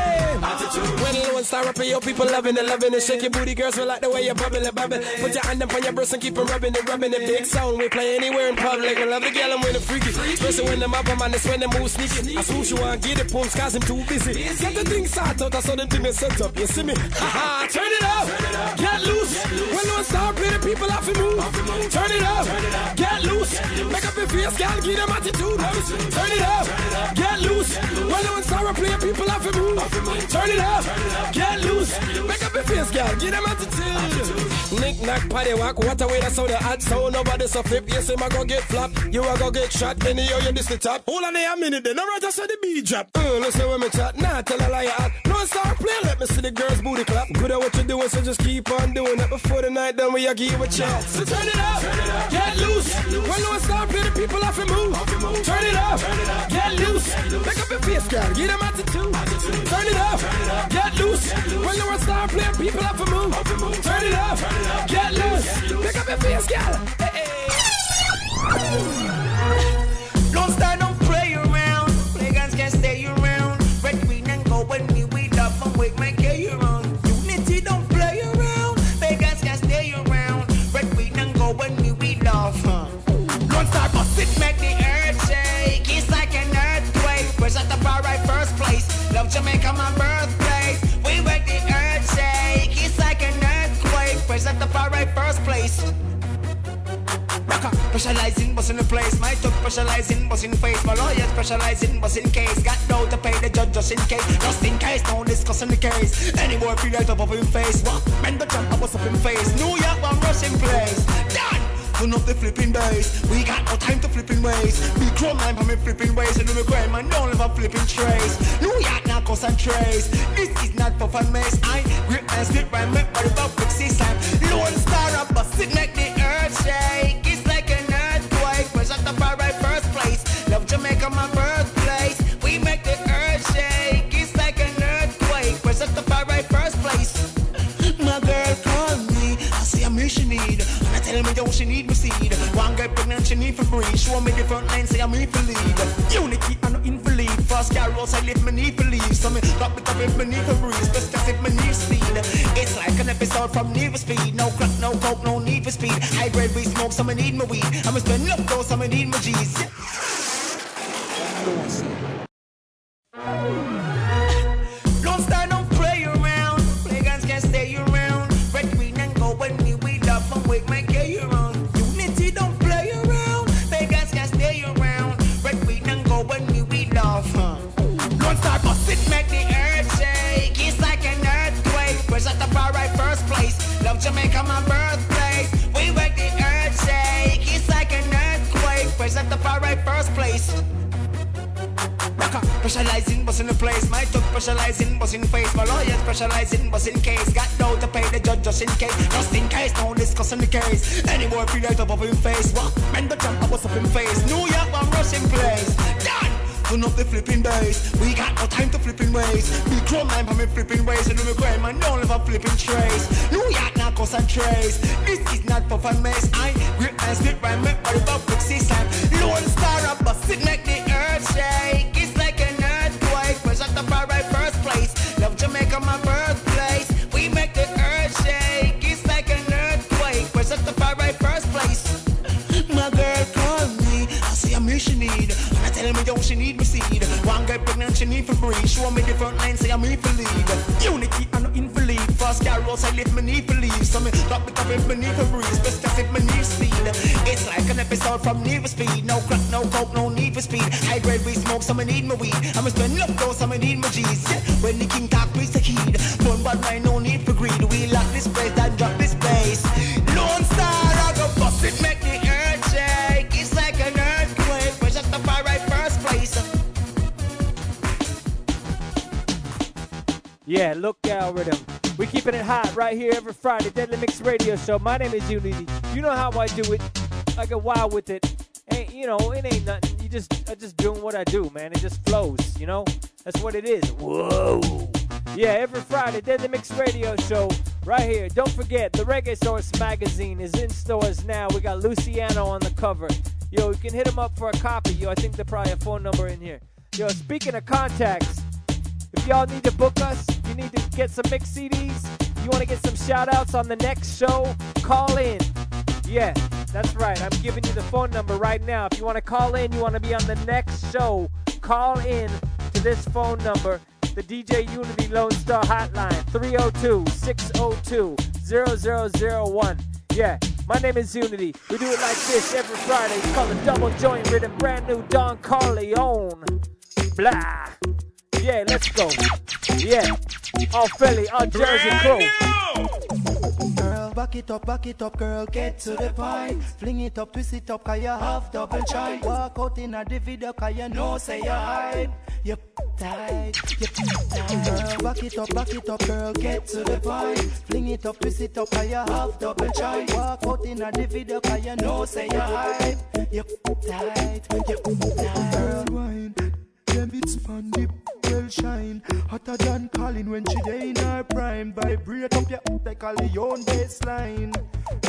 When you want start rapping, your people loving it, loving it. Shake your booty, girls, we like the way you bubble it, bubble. Put your hand up on your breast and keep on rubbing it, rubbing it. Big sound, we play anywhere in public. I love the girl and when the freaky. Especially when them up, man, it's when they move sneaky. I swoosh you and get it, pumps, cause I'm too busy. Get the thing start out, I saw them things set up. You see me? Haha, turn it up, get loose. When you start playing, the people have to move. Turn it up, get loose. Make your face, girl, give them attitude. Turn it up, get loose. When you start playing, people have to move. Turn it up, get loose. Make up your face, girl, give them attitude. Nick nack, paddy walk, what a way that's how the hot sound. Nobody so flip, yes, him a go get flop. You a go get shot, then you you this the top. Hold on there a minute, then I just said the beat drop. Uh, listen when me chat, nah, tell a lie out. No start play, let me see the girls booty clap. Good at what you doing, so just keep on doing it. Before the night done, we a give a chance. So turn it up, get loose. When you start play, the people have to move. Turn it up, turn it up, get loose. Make up your face, girl, give them attitude. Turn it up, get loose. When you start playing, people have to move. Turn it up, get loose. Make up your face, girl. Hey, hey. Don't start, don't play around. Pagans can't stay around. Specialize in the place. My top specialize in busting face. My lawyer specialize in busting case. Got no to pay the judge just in case. Just in case, no discussing the case. Any more feel right up up in face. What? Man, the jump up up in face. New York, one rushing place. Done! Turn up the flipping bass. We got no time to flipping ways. Be chrome line for me flipping ways. And we crime and don't live a flipping trace. New York now concentrates. This is not for fun maze. I grip and split rhyme make body public season. Lone star up, but sit make the earth shake. Yo she need me seed. One girl pregnant she need for breathe. Show me the front line say I'm here for lead. Uni-T and no invalid. First girl rose I lift me need for leave. So me drop it up if me need for breeze. Best as if me need speed. It's like an episode from Need for Speed. No crack, no coke, no need for speed. High grade we smoke, so me need my weed. I'ma spend love though, so me need my G's. Rocker, Specialize in the place. My talk specialize in busting face. My lawyer specialize in busting case. Got no to pay the judge just in case. Just in case, no discussing the case. Any feel like up him face. What? Man, the jump up up him face. New York, one rushing place. Done. Turn up the flipping bass. We got no time to flipping ways. Big drum man for me flipping ways. And we grind man live a flipping trace. New York now concentrates. This is not for fun mess. I grip and split rhyme make body public system. Lone star up, but sit make the she need for breathe. Show me different lines say I'm here for lead. Uni-T and no invalid. First girl rose I lift me need for leave. So me drop the top if me need for breathe. Best as if me need speed. It's like an episode from Need for Speed. No crack, no coke, no need for speed. High grade we smoke, so me need my weed. I'ma spend though, so me need my G's. Yeah. When the king talk, please take heed. Fun but right, no need for greed. We lock this place, and Yeah, look out, algorithm. We keeping it hot right here every Friday, Deadly Mix Radio Show. My name is Uni-T. You know how I do it. I get wild with it. Ain't you know, it ain't nothing. You just I just doing what I do, man. It just flows, you know? That's what it is. Whoa. Yeah, every Friday, Deadly Mix Radio Show right here. Don't forget, the Reggae Source magazine is in stores now. We got Luciano on the cover. Yo, you can hit him up for a copy. Yo, I think there's probably a phone number in here. Yo, speaking of contacts, if y'all need to book us, you need to get some mix CDs, you want to get some shout outs on the next show, call in. Yeah, that's right. I'm giving you the phone number right now. If you want to call in, you want to be on the next show, call in to this phone number, the DJ Uni-T Lone Star Hotline, 302 602 0001. Yeah, my name is Uni-T. We do it like this every Friday. It's called a double joint rhythm, brand new Don Corleone. Blah. Yeah, let's go. Yeah, Our Philly, our Jersey crew. Girl, back it up, back it up, girl, get to the point. Fling it up, twist it up, cause you have double joint. Walk out in a the video, cause you know say you hype. You tight, you tight. Girl, back it up, back it up, girl, get to the point. Fling it up, twist it up, cause you have double joint. Walk out in a the video, cause you know say you hype. You tight, you tight. Girl, wine, them it's on the girl shine. Hotter than Colin when she day in her prime. Vibrate up your like a Leon baseline.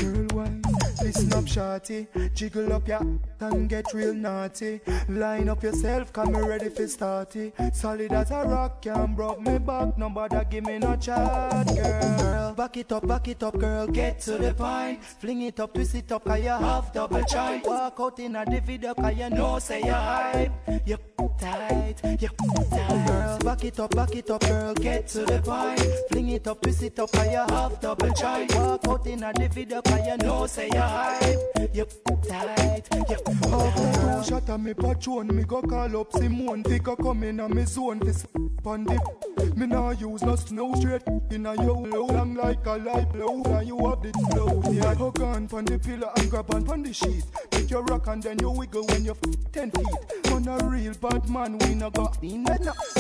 Girl wine, listen up shorty Jiggle up your and get real naughty. Line up yourself, come me ready for starty. Solid as a rock, can't broke me back. Nobody give me no chat, girl. Back it up, back it up, girl, get to the point. Fling it up, twist it up, cause you have double joint Walk out in a the cause you know say you hype. You tight, you tight Girl, back it up, back it up, girl, get to the point. Fling it up, twist it up, you have double joint Walk out in a video, cause you know say you hype. You tight, you After two shot of me patron, me go call up Simone. Figure come in a me zone. This on the Me nah use no snow straight. In a yo long like a light blow And you have the flow. Yeah, hug on pon the pillar and grab on pon the sheet. Take your rock and then you wiggle when you're ten feet. Man a real bad man, we no go in no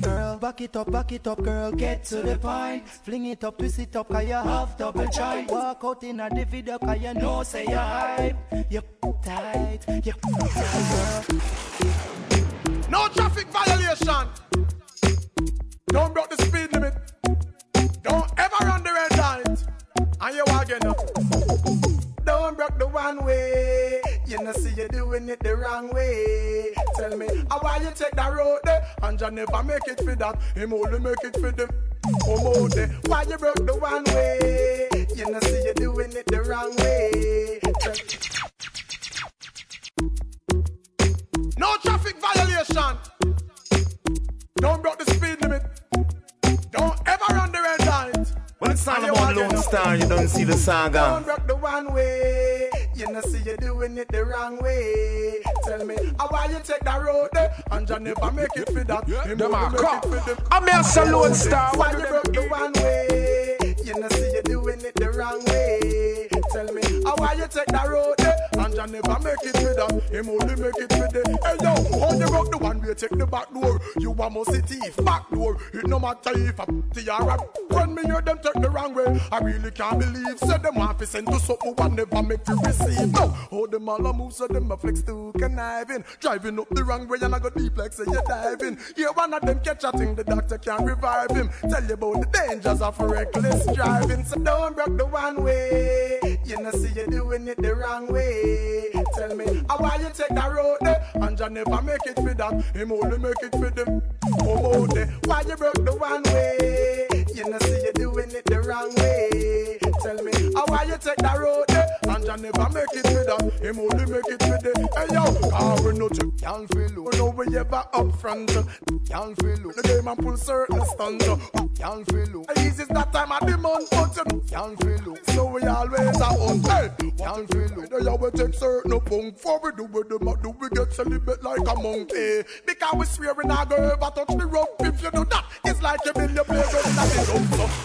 Girl, back it up, back it up, girl, get to the point. Fling it up, twist it up, cause you have double joint. Walk out in a the video, cause you know say you hype. You tight, you tight, girl. No traffic violation. Don't break the speed limit. Don't ever run the red light. And you again up. Don't break the one way. You know, see you doing it the wrong way. Tell me, how why you take that road there? And you never make it for that. Him only make it for them. Come out there. Why you broke the one way? You know, see you doing it the wrong way. No traffic violation. Don't break the speed limit. Don't ever run the red. When it's you about Lone. Star, you don't see the saga. Don't rock the one way. You know, see you doing it the wrong way. Tell me, how why you take that road there? And you never make it for that. Him them are make cop. it for them. I'm a Lone Star. Why you broke the one way? You know, see you doing it the wrong way. Tell me, how why you take that road? And you never make it with that. Him only make it with the. Hey yo, how you rock the one way take the back door? You a must thief back door. It no matter if I the Arab. When me hear them take the wrong way, I really can't believe. Say them want to send to something one never make you receive. No, how them all a move so them a flex to conniving. Driving up the wrong way and I got deep like say you diving. Here one of them catch a thing the doctor can't revive him. Tell you about the dangers of reckless driving. So don't break the one way. You know see you doing it the wrong way. Tell me how why you take that road there and you never make it for that. Him only make it for them. Oh, Out there. Why you broke the one way? You know see you doing it the wrong way. Tell me how why you take that road and you never make it with that. Him only make it with them. Hey yo, car we no check. Can't feel low. No we ever up front. Uh. Can't feel low. The game and pull certain stunt. Can't uh. feel low. Easy that time of the month, but uh, you can't feel low. So we always are on head. Can't feel low. The how we take certain punk for we do with them. Do we get celibate like a monkey? Because we swear we not go ever touch the rope. If you do that, it's like you build your playground in the.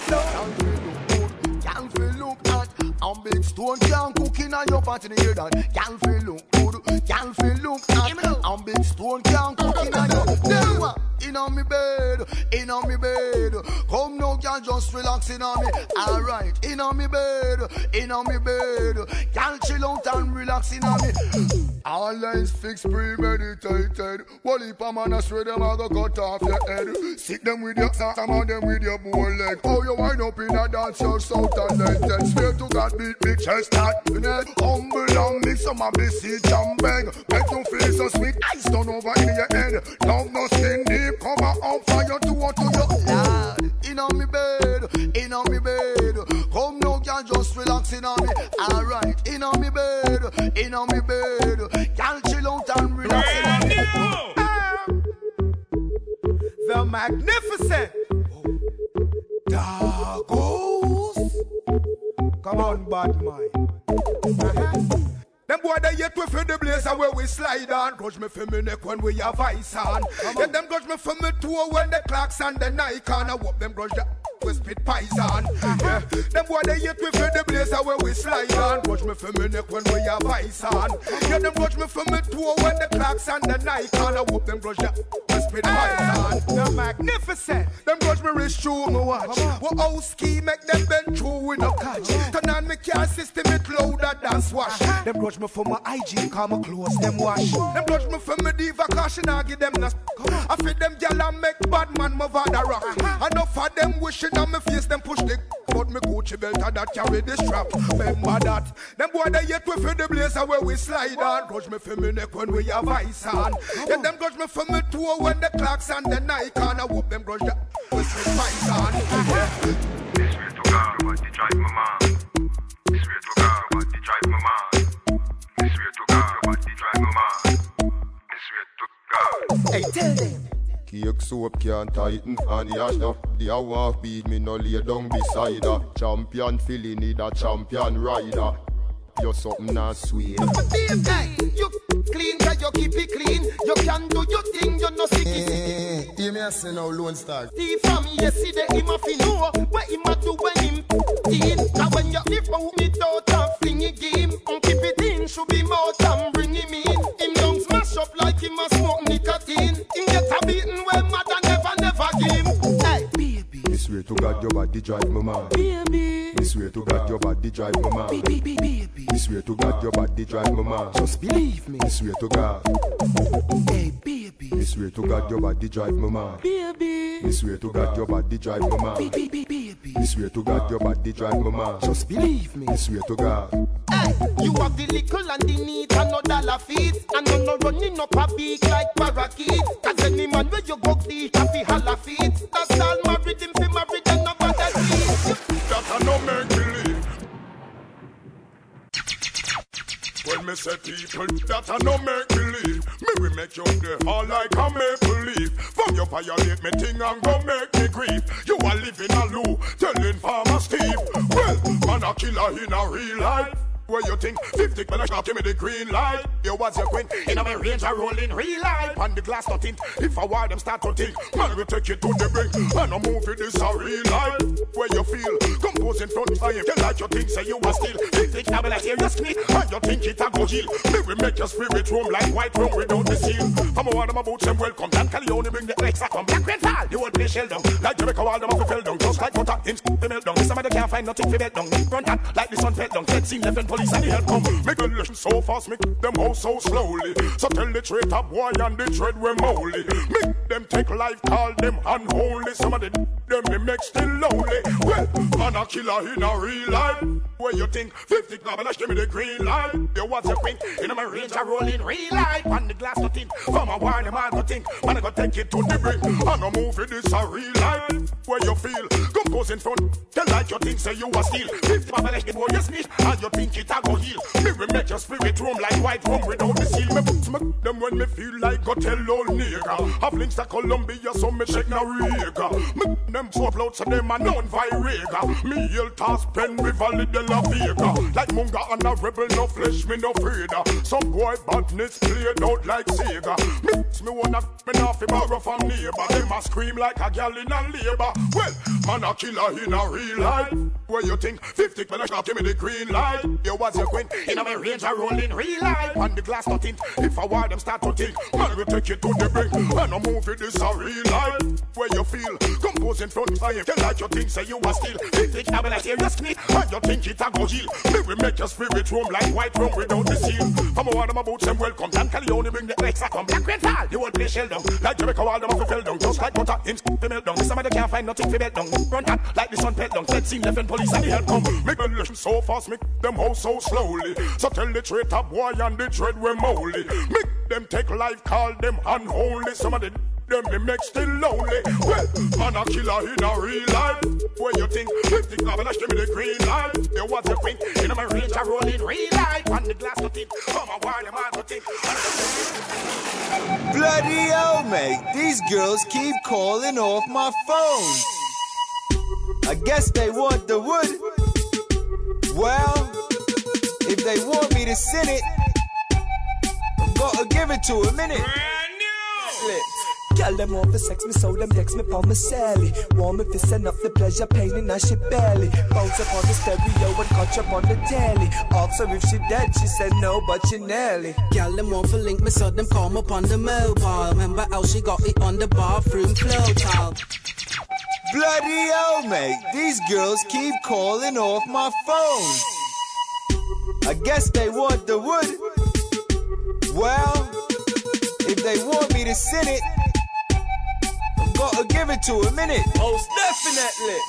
So can't feel low. Can't feel look hot. I'm big stone can't cook in your pot in the hear that. Can't feel look good. Can't feel look hot. I'm big stone can't cook in your. There you are. In on me bed, in on me bed. Come now, can just relax in on me. Alright, in on me bed, in on me bed. Can chill out and relax in on me. All lines fixed, premeditated. Well, if a man a swear them, I go cut off your head. Sick them with your ass, some of them with your bow leg. Oh, you wind up in a dance, you're so talented. Swear to God, beat big chest, not net. Humble and mix some of this seed and. Make you feel so sweet, ice down over in your head. Love no skin deep, come on fire to what to your lad. In on me bed, in on me bed. Come now, can just relax in on me. Alright, in on me bed, in on me bed. Can chill out and relax in on me. The magnificent Dagos. Come on, bad mind. Uh-huh. Them boy they yet we feel the blazer where we slide on. Grudge me for me neck when we have ice on. Get them grudge me for me toe when the clocks and the Nikon. I hope them grudge the we spit poison. Yeah. Them boy they yet we feel the blazer where we slide on. Grudge me for me neck when we have ice on. Get them grudge me for me toe when the clocks and the night Nikon. I hope them grudge the we spit poison. The magnificent. Them grudge me wrist through me watch. What old ski make them bend through with no catch. Turn on me car system it louder than swash. Them grudge me for my IG, call my clothes, them wash. Them grudge me for me diva, caution, I give them no. I feed them gal and make bad man move out the rock. Enough of them wishing on me face, them push the but me Gucci belt and that carry the strap. Remember that. Them boy they yet we feel the blazer where we slide on. Grudge me for me neck when we have ice on. Yeah, them grudge me for me toe when the clocks and the Nikon. I hope them grudge the we spit ice on. Yeah. drive my mom. Swear to God, what the drive my mom. Swear to God, what the drive my mom. Swear to God. Hey, tell them. Cake soap can't tighten on the ash now. The hour beat me no lay down beside her. Champion feeling need a champion rider. You're something not sweet. Hey, you clean, cause you keep it clean. You can do your thing, you no sicky sicky. Hear me a say now, Lone Star. See from yesterday, him a fi know what him a do when him teen. And when you live out it out and fling it game, and keep it in, should be mouth and bring him in. Him don't smash up like him a smoke nicotine. Him get swear to God your body drive me mad. Baby. Me swear to God your body drive me mad. Baby, baby. Me swear to God your body drive me mad. Just believe me. Me swear to God. Hey, baby. Me swear to God your body drive me mad. Baby. Me swear to God your body drive me mad. Baby, baby, baby. Me swear to God your body drive me mad. Just believe me. Me swear to God. Hey, you have the little and the neat and no dollar feet. And you no running up a beak like parakeet. Cause any man where you go the happy holla feet. That's all married him me say people that I no make believe. Me we make you the all like a maple leaf. From you violate me thing and go make me grief You are living a loo telling Farmer Steve. Well, man a killer in a real life Where you think 50 when I shot give me the green light? You was your queen in a my range I roll in real life on the glass nothing. If I war them start to think, man we take you to the brink. And a movie this a real life. Where you feel compose in front of you, you like your thing say you are still. 50 double like serious knee, and you think it a go heal. Me we make your spirit room like white room without the seal. From a one of my boots them welcome. Dan Calione bring the Alexa come. Rain fall, you will play shell down. Like Jamaica wall them off fell down. Just like butter, him the melt down. Somebody can't find nothing for bed down. Run hot like the sun fed down. Dead scene left and police and the help come. Make the listen so fast, make them all so slowly. So tell the traitor boy and the dread we moldy. Make them take life, call them unholy. Some of the them me make still lonely. Well, man a killer in a real life. Where you think 50 gobblers give me the green light? You was a queen in my range, I roll in real life. On the glass nothing, from a warning man think Man I go take it to the brink. And a movie this a real life. Where you feel, come goes in front. Tell like you think say you was steal. 50 gobblers give you sneeze, and you think it a go heal. Me we make your spirit room like white room without the seal. Me put smoke them when me feel like go tell old nigga. Have links to Colombia, so me check na Riga. Me them so upload so them a known virega. Me yell toss pen with valid de la Vega. Like Munga and a rebel, no flesh, me no afraid. Some boy badness played out like Sega. Me, me wanna me off a borrow from neighbor. Them a scream like a gal in a labor. Well, man a killer in a real life. Where you think 50 when I shot give me the green light? You was your queen in a my range, I roll in real life. On the glass nothing. If I want them start to think, man we take you to the brink. And a movie this a real life. Where you feel compose in front of him. Tell like you think say you was still. 50 double like serious knee. And you think it a go heal. Me we make your spirit roam like white room without the seal. From a one of my boots them welcome. Dan Calione bring the Alexa come. Black rain fall. You won't play shell down. Like Jamaica wall them off fell down. Just like butter. Him the melt down. Somebody can't find nothing for bed down. Run hot like the sun pet down. Dead scene left and police and the help come. Make them listen so fast. Make them hold so slowly. So tell the traitor boy and the dread we moldy. Make them take life. Call them unholy. Some of the them me make still lonely. Well, man a killer in a real life. Where you think 50 gobblers give me the green light? You was a queen in my range, I roll in real life. On the glass nothing, come on, why them all nothing. Bloody hell, mate. These girls keep calling off my phone. I guess they want the wood. Well, if they want me to send it, I'm gonna give it to them, innit? Girl, them want for sex me, so them text me for my Sally. Want me to send up the pleasure, pain and now she barely. Bounce up on the stereo and catch up on the telly. Ask her if she dead, she said no, but she nearly. Girl, them want for link me, so them call me up on the mobile. Remember how she got it on the bathroom floor tile. Bloody hell, mate. These girls keep calling off my phone. I guess they want the wood. Well, if they want me to sing it, I'm gonna give it to them, innit? Most definitely.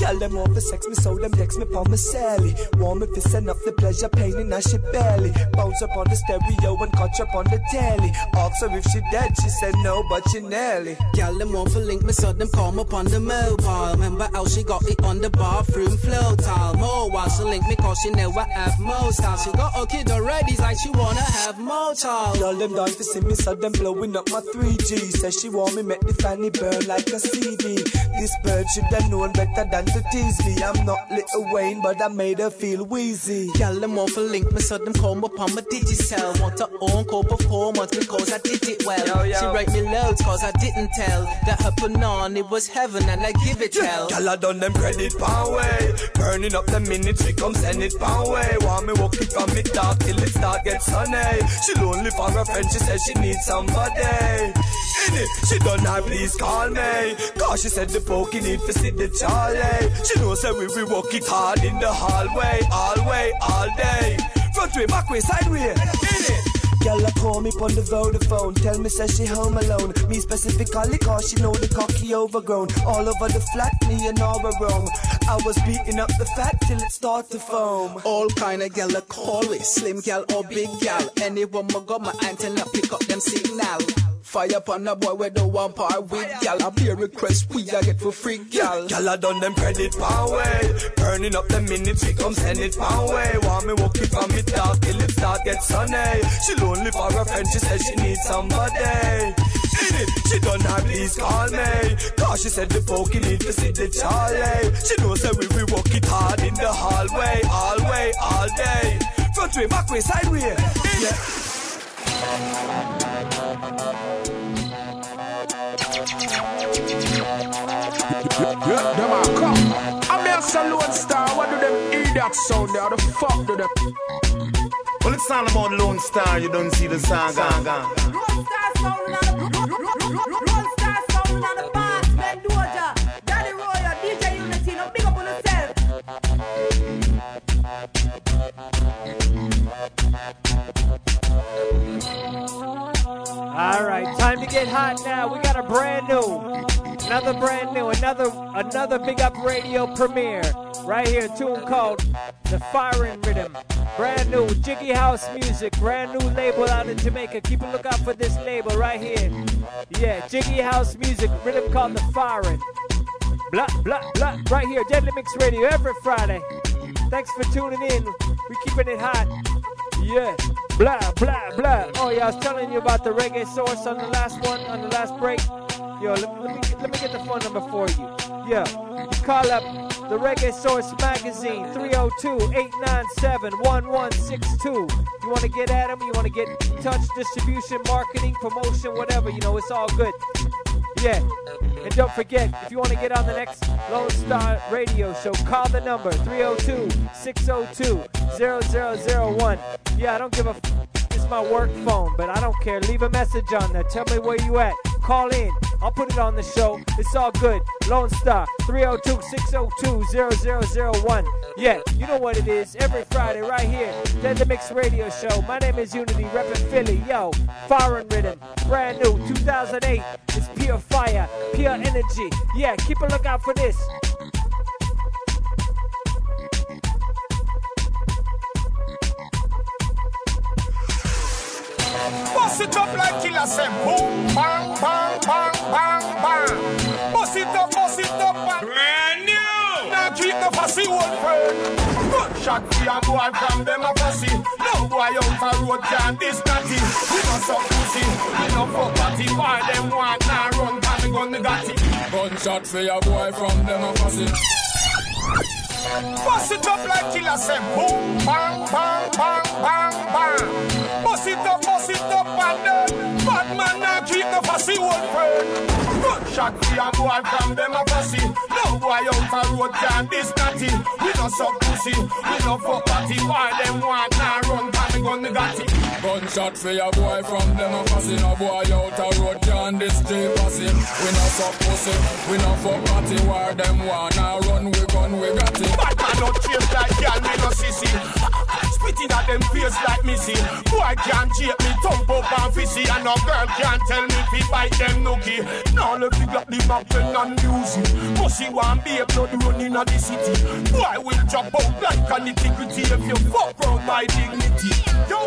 Girl, them want for sex me, so them text me for my Sally. Me to send up the pleasure, pain in now she barely. Bounce up on the stereo and catch up on the telly. Ask her if she dead, she said no, but she nearly. Girl, them want for link me, so them call me up on the mobile. Remember how she got it on the bathroom floor tile. More while she link me, cause she never have more style. She got a kid already, like she wanna have more child. Girl, them done to see me, so them blowing up my 3G. Says she want me, make the fanny burn like a CD. This bird should have known better than to tease me. I'm not Little Wayne, but I made her feel wheezy. Girl, them want for link me, so them call me up on my digital. Want her to encore performance because I did it well. Yo, yo. She write me loads cause I didn't tell that her on it was heaven and I give it hell. Girl, I done them credit pound way. Burning up the minutes, she come send it pound way. Want me walk it from me dark till it start get sunny. She lonely for her friend, she says she needs somebody. In it, she done have please call me. Cause she said the pokey need to see the Charlie. She knows that we will walk it hard in the hallway, all way, all day. Front way, back way, side way. In it. Girl, I call me on the Vodafone. Tell me, says she home alone. Me specifically, cause she know the cocky overgrown. All over the flat, me and all roam. I was beating up the fat till it start to foam. All kind of gal I call it, slim gal or big gal. Anyone my got my antenna pick up them signal. Fire up on a boy with the one part with be a request we a get for free gal. Girl, I done them credit power way. Burning up the minutes, she come send it pound way. Want me walk it from me dark till it start get sunny. She lonely for her friend, she says she needs somebody. She done have please call me. Cause she said the pokey need to see the Charlie. She knows that we will walk it hard in the hallway, all way, all day. Front way, back way, side way. Yeah. Yeah, them a come. I'm here Star. What do them idiot sound fuck them? Well, it's about Lone Star. You don't see the gang. Lone Star sound on the Lone Star sound the All right, time to get hot now. We got a brand new, another brand new, another another big up radio premiere right here. Tune called "The Firing Rhythm." Brand new Jiggy House music, brand new label out in Jamaica. Keep a lookout for this label right here. Yeah, Jiggy House music, rhythm called "The Firing." Blah blah blah. Right here, Deadly Mix Radio every Friday. Thanks for tuning in. We're keeping it hot. Yeah. Blah, blah, blah. Oh, yeah, I was telling you about the reggae source on the last one, on the last break. Yo, let, let me, let me get the phone number for you. Yeah. You call up the Reggae Source Magazine, 302-897-1162. You want to get at them, you want to get touch, distribution, marketing, promotion, whatever, you know, it's all good. And don't forget, if you want to get on the next Lone Star radio show, call the number 302-602-0001. Yeah, I don't give a f- my work phone, but I don't care. Leave a message on there. Tell me where you at. Call in. I'll put it on the show. It's all good. Lone Star 302-602-0001. Yeah, you know what it is. Every Friday right here, Deadly Mix Radio Show. My name is Uni-T, reppin' Philly. Yo, Foreign Rhythm, brand new, 2008. It's pure fire, pure energy. Yeah, keep a lookout for this. Bust it up like killer say boom, bang, bang, bang, bang, bang. Bust it up, bust it up, and brand new. Now keep the fussy old friend. Gunshot for a boy from them a fussy. No boy out a road can this natty. We no suck pussy, we no fuck party. Why them want now run, pan me gun got it. Gunshot for your boy from them a fussy. Bust it up like killer say boom, bang, bang, bang, bang, bang. Bust it up, bust it up and then bad man now keep the fussy old friend. Gunshot for a boy from them a fussy. No boy out a road can this natty. We no suck pussy, we no fuck party. Why them want now run, pan me gun got it. Gunshot for your boy from them a fussy. No boy out a road can this street pussy. We no suck pussy, we no fuck party. Where them wanna run, we gun, we got it. Bad man no chase like girl, me no sissy. Spitting at them face like missy. Boy can't cheat me, thump up and fissy. And no girl can't tell me he bite them nookie. Now let me got the map and music. Pussy want be a blood running of the city. Boy will drop out like a nitty-gritty if you fuck round my dignity. Yo,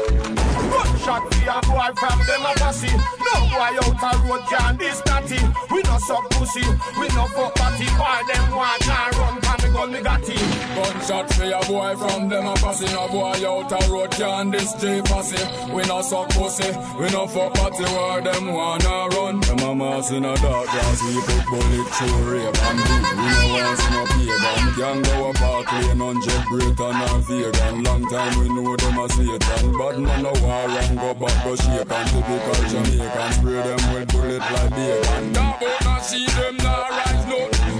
gunshot for a boy from them a pussy. No boy out a road can this natty. We no suck pussy, we no fuck party. Boy them want to run, can me gun me got it. Gunshot for your boy from them a pussy. No boy out a road can this J pussy. We no suck pussy, we no fuck party. Where them wanna run? Them a mass in a dark glass. We put bullet through rape and beat. We no want no pagan. Can go a park lane on jet break and vegan. Long time we know them a Satan. Bad man no war and go back go shake and typical Jamaican. Spray them with bullet like bacon. Talk about not see them now rise no.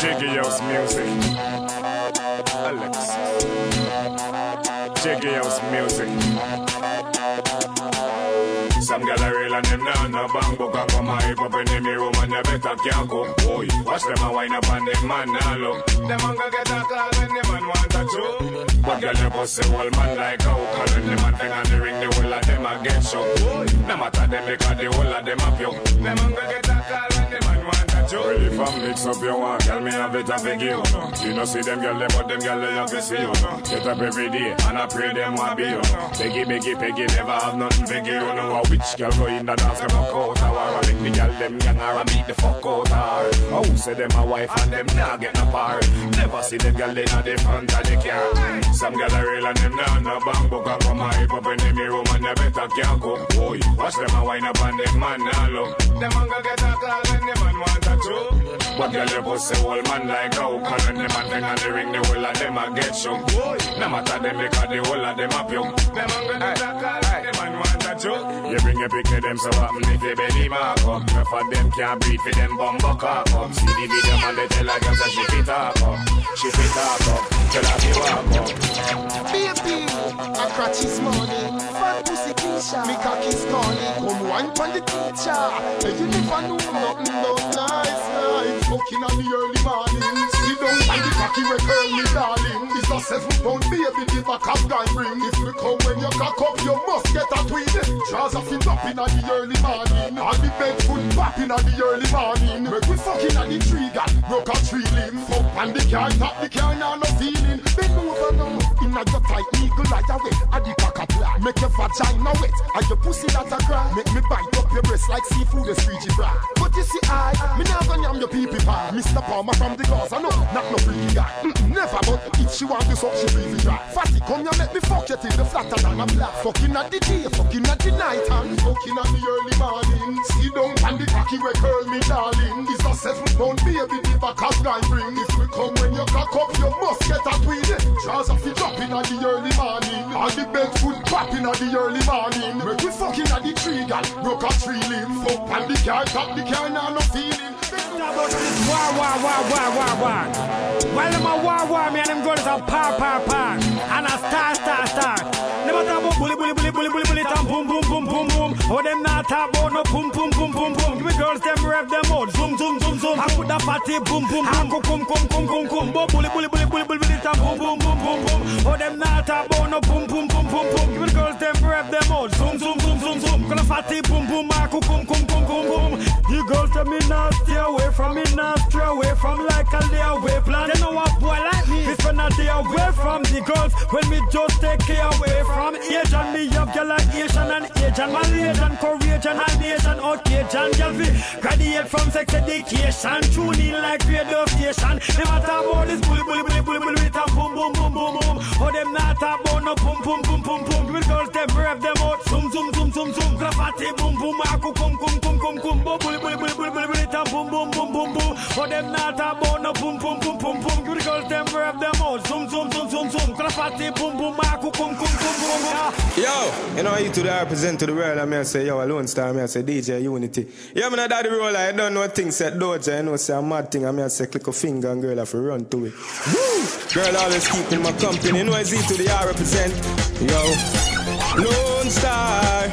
Jiggy House Music. Alex. Jiggy House Music. Some gal are real and them now no bang book and come hype up in the room and they better can't go. Boy, watch them a wind up and them man now look. Them a get a call when the man want a chew. But girl you bust a whole man like how Cause when the man thing on the ring the whole of them a get shook. No matter them because the whole of them a puke. Them a get a call when the man want a chew. Well if I mix up your one, girl me have it a figure you know. You know see them girl them but them girl they have to see you know. Get up every day and I pray them want be you know. Peggy, Peggy, Peggy never have nothing figure you know. A witch girl go in the dance them a out a war. Make the girl them young or a beat the fuck out her. Oh say them a wife and them nah get no par. Never see them girl in the front of the car. Some girl are real and them nah no bang book and come hype up in the room and they better can't go. Boy, watch them a wind up and them man nah look. Them a go get a call when the man want a true. But girl, your pussy old man like how Cause when them a thing on the ring, the whole of them a get some No matter them because the whole of them a pyong Them a gonna talk all like them a joke You bring your pick to them so what me if you belly mark up Enough of them can't breathe for them bumbo cock up See the video man they tell her say she fit talk up She fit talk up, tell her fi walk up Baby, I crotch is money. Fat pussy Keisha, me cocky scrawny. Come wine pon the teacher. You never know nothing but nice night. Fucking on the early morning. Down on the cocky we curl me darling. It's a seven pound baby the back of guy bring. If me come when you cock up, you must get a tweed. Jaws of it up in the early morning. And the bed foot pop in the early morning. Make we fucking on the tree, got broke a tree limb. Fuck on the car, top the car, now no feeling. Bend over now. Inna your tight eagle like a wet. A the cock a fly. Make your vagina wet. And your pussy that a cry. Make me bite up your breast like seafood a squeegee bra. But you see I, Mr. Palmer from the Gaza, no, not no freaky guy. She want this up, she it dry. Fatty, come here, let me fuck you till the flatter than a black. Fucking at the day, fucking at the night, and fucking at the early morning. See down on the cocky we curl me darling. It's a seven pound baby, the back of guy bring. If we come when you cock up, you must get a tweed. Jaws of it up in the early morning. And the bed foot pop in the early morning. Make we fucking at the tree, gal. Broke a tree limb. Fuck on the car, top the car, now no feeling. War, war, war, war, war, war. While them a war, war, me and them hands a par, par, par. And a star, star, star. Never talk about bully, bully, bully, bully, bully, bully, tam, boom, boom, boom, boom, boom. Oh, them not talk about no boom, boom, boom, boom, boom. Give me girls, them rev them out. Zoom, zoom, zoom, zoom. I put that party boom, boom, boom. Come, come, come, come, come, come. Bo, bully, bully, bully, bully, bully, tam, boom, boom, boom, boom, boom. Oh, them not talk about no boom, boom, boom, boom, boom. Give me girls, them rev them out. Zoom, zoom, zoom, zoom, zoom. Gonna party boom, boom, I come, come, come, come, come. come. You girls tell me not stay away from me, not stray away from like a lay away plan. They know what boy like me. This when stay away from the girls, when me just take care away from Asian, me have girl like Asian and Asian, Malaysian, Korean and Asian, Caucasian. Girl fi graduate from sex education, tune in like radio station. Never talk about this bully, bully, bully, bully, bully, with a boom, boom, boom, boom, boom. Oh, them not talk about no boom, boom, boom, boom, boom. With girls, them rev them out, zoom, zoom, zoom, zoom, zoom. Graffiti, boom, boom, aku, kum, kum, kum, kum, kum, boom, bully, bully, bully, bully, bully, bully, and boom, boom, boom, boom, boom. Oh, them not talk about no boom, boom, boom, boom, boom. With girls, them rev them out, zoom, zoom, zoom, zoom, zoom. Graffiti, boom, boom, aku, kum, kum, kum, kum. Yo, you know, you to the represent to the world, and me I say, yo, Alone Star, me I say, DJ Uni-T. Yeah, me not daddy roll, I don't know things said Doja, you know, say a mad thing, and me I say, click a finger, and girl, have to run to it. Woo! Girl always keeping my company, you know, I Z to the R represent. Yo, Lone Star,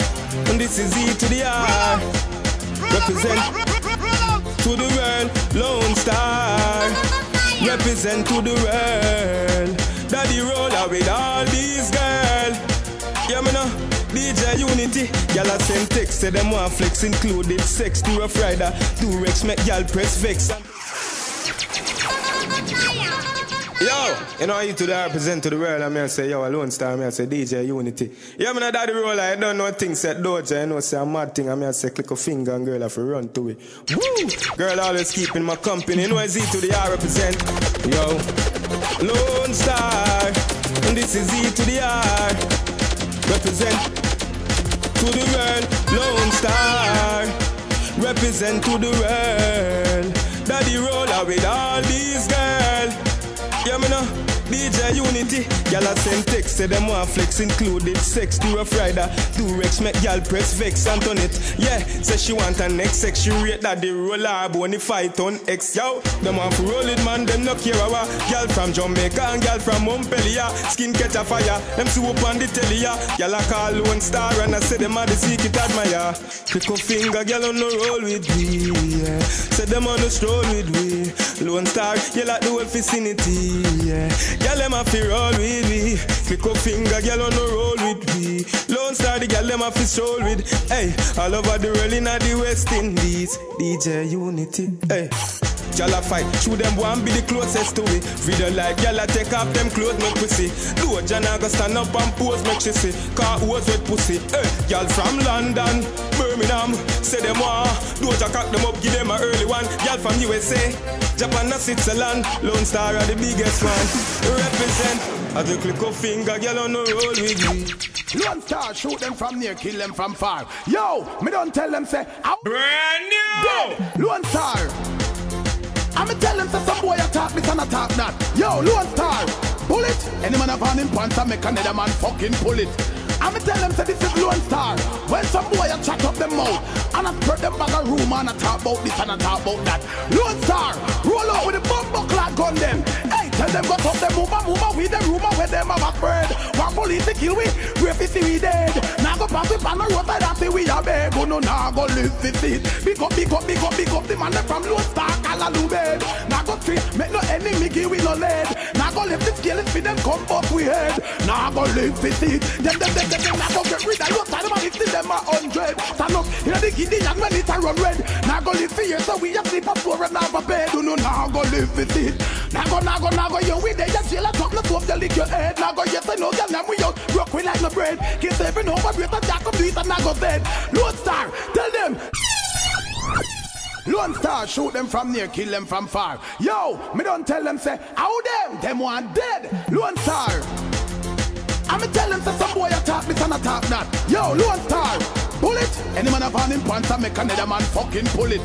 and this is Z to the R. Represent to the world, Lone Star. Represent to the world. Daddy Rolo with all these girls. Yeah, me know. DJ Uni-T, y'all a send text, say them want flex included sex to Rough Rider, do Rex make y'all press vex. Yo, you know I to the represent to the world, and me I say, yo, Alone Star, I me I say DJ Uni-T. Yeah, me know Daddy Rolo, I don't know things said Doja, you know, say a mad thing, and me I say click a finger and girl have to run to it. Woo! Girl always keeping my company, you know I Z to the R represent. Yo, Lone Star, and this is Z to the R. Represent to the world, Lone Star. Represent to the world. Daddy Rolo with all these girls stamina. DJ Uni-T, y'all a send text, say them want flex included sex to Rough Rider, do Rex make y'all press vex and on it. Yeah, say she want an next sex, she rate that the roller bony fight on X. Yo, them want to roll it, man, them no care our Y'all from Jamaica and y'all from Montpellier, skin catch a fire, them see up on the telly, yeah. Y'all a call one star and I say them are the secret admire. Pick a finger, y'all on the roll with me, yeah. Say them on the stroll with me. Lone Star, you like the whole vicinity, yeah. Girl, them a fi roll with me. Click up finger, girl on the roll with me. Lone Star, the girl them a fi stroll with. Hey, all over the world in the West Indies. DJ Uni-T, hey. Y'all a fight, shoot them one be the closest to it. Video like y'all a take off them clothes, make pussy. Do a Jana go stand up and pose, make she see. Car hose with pussy. Hey, y'all from London, Birmingham, say them want. Do a cock them up, give them a early from USA, Japan and Switzerland. Lone Star are the biggest one. Represent. I do click a finger, girl on the roll with me. Lone Star, shoot them from near, kill them from far. Yo, me don't tell them say, I'm brand new. Dead. Lone Star. I'm I'ma tell them say some boy attack this and attack that. Yo, Lone Star, pull it. Any man have him pants and make another man fucking pull it. I'ma tell them say this is Lone Star. When some boy a chat up them mouth and I spread them bag of rumor and I talk about this and I talk about that. Lone Star, roll out with the bumbo clock gun them. Hey, tell them got up them move move with them rumor where them have spread. One police to kill we, see we dead. Now go pass we pan the roadside and say we a beg. Oh no, now go fi see. Big up, big up, big up, big up the man from Lone Star, Callaloo bed. Now go tree, make no enemy give we no lead. Go the scale and fi them come up we head. Now go live fi see. Them, them, them, them, them, now go get rid of your time and if see them a hundred. Stand up, you know the giddy young man it a run red. Now go live here so we a sleep a floor and have a bed. Oh no, now go live fi see. Now go, now go, now go, you we there, just jail a top, no top, you lick your head. Now go, yes I know, girl, now we out, broke we like no bread. Kiss every no over, break a jack up, it and now go dead. Lone Star, tell them. Lone Star, shoot them from near, kill them from far. Yo, me don't tell them, say, how them, them want dead. Lone Star. I'ma tell them, say, some boy attack this and attack that. Yo, Lone Star, Bullet. Any man have pants and make another man fucking pull it.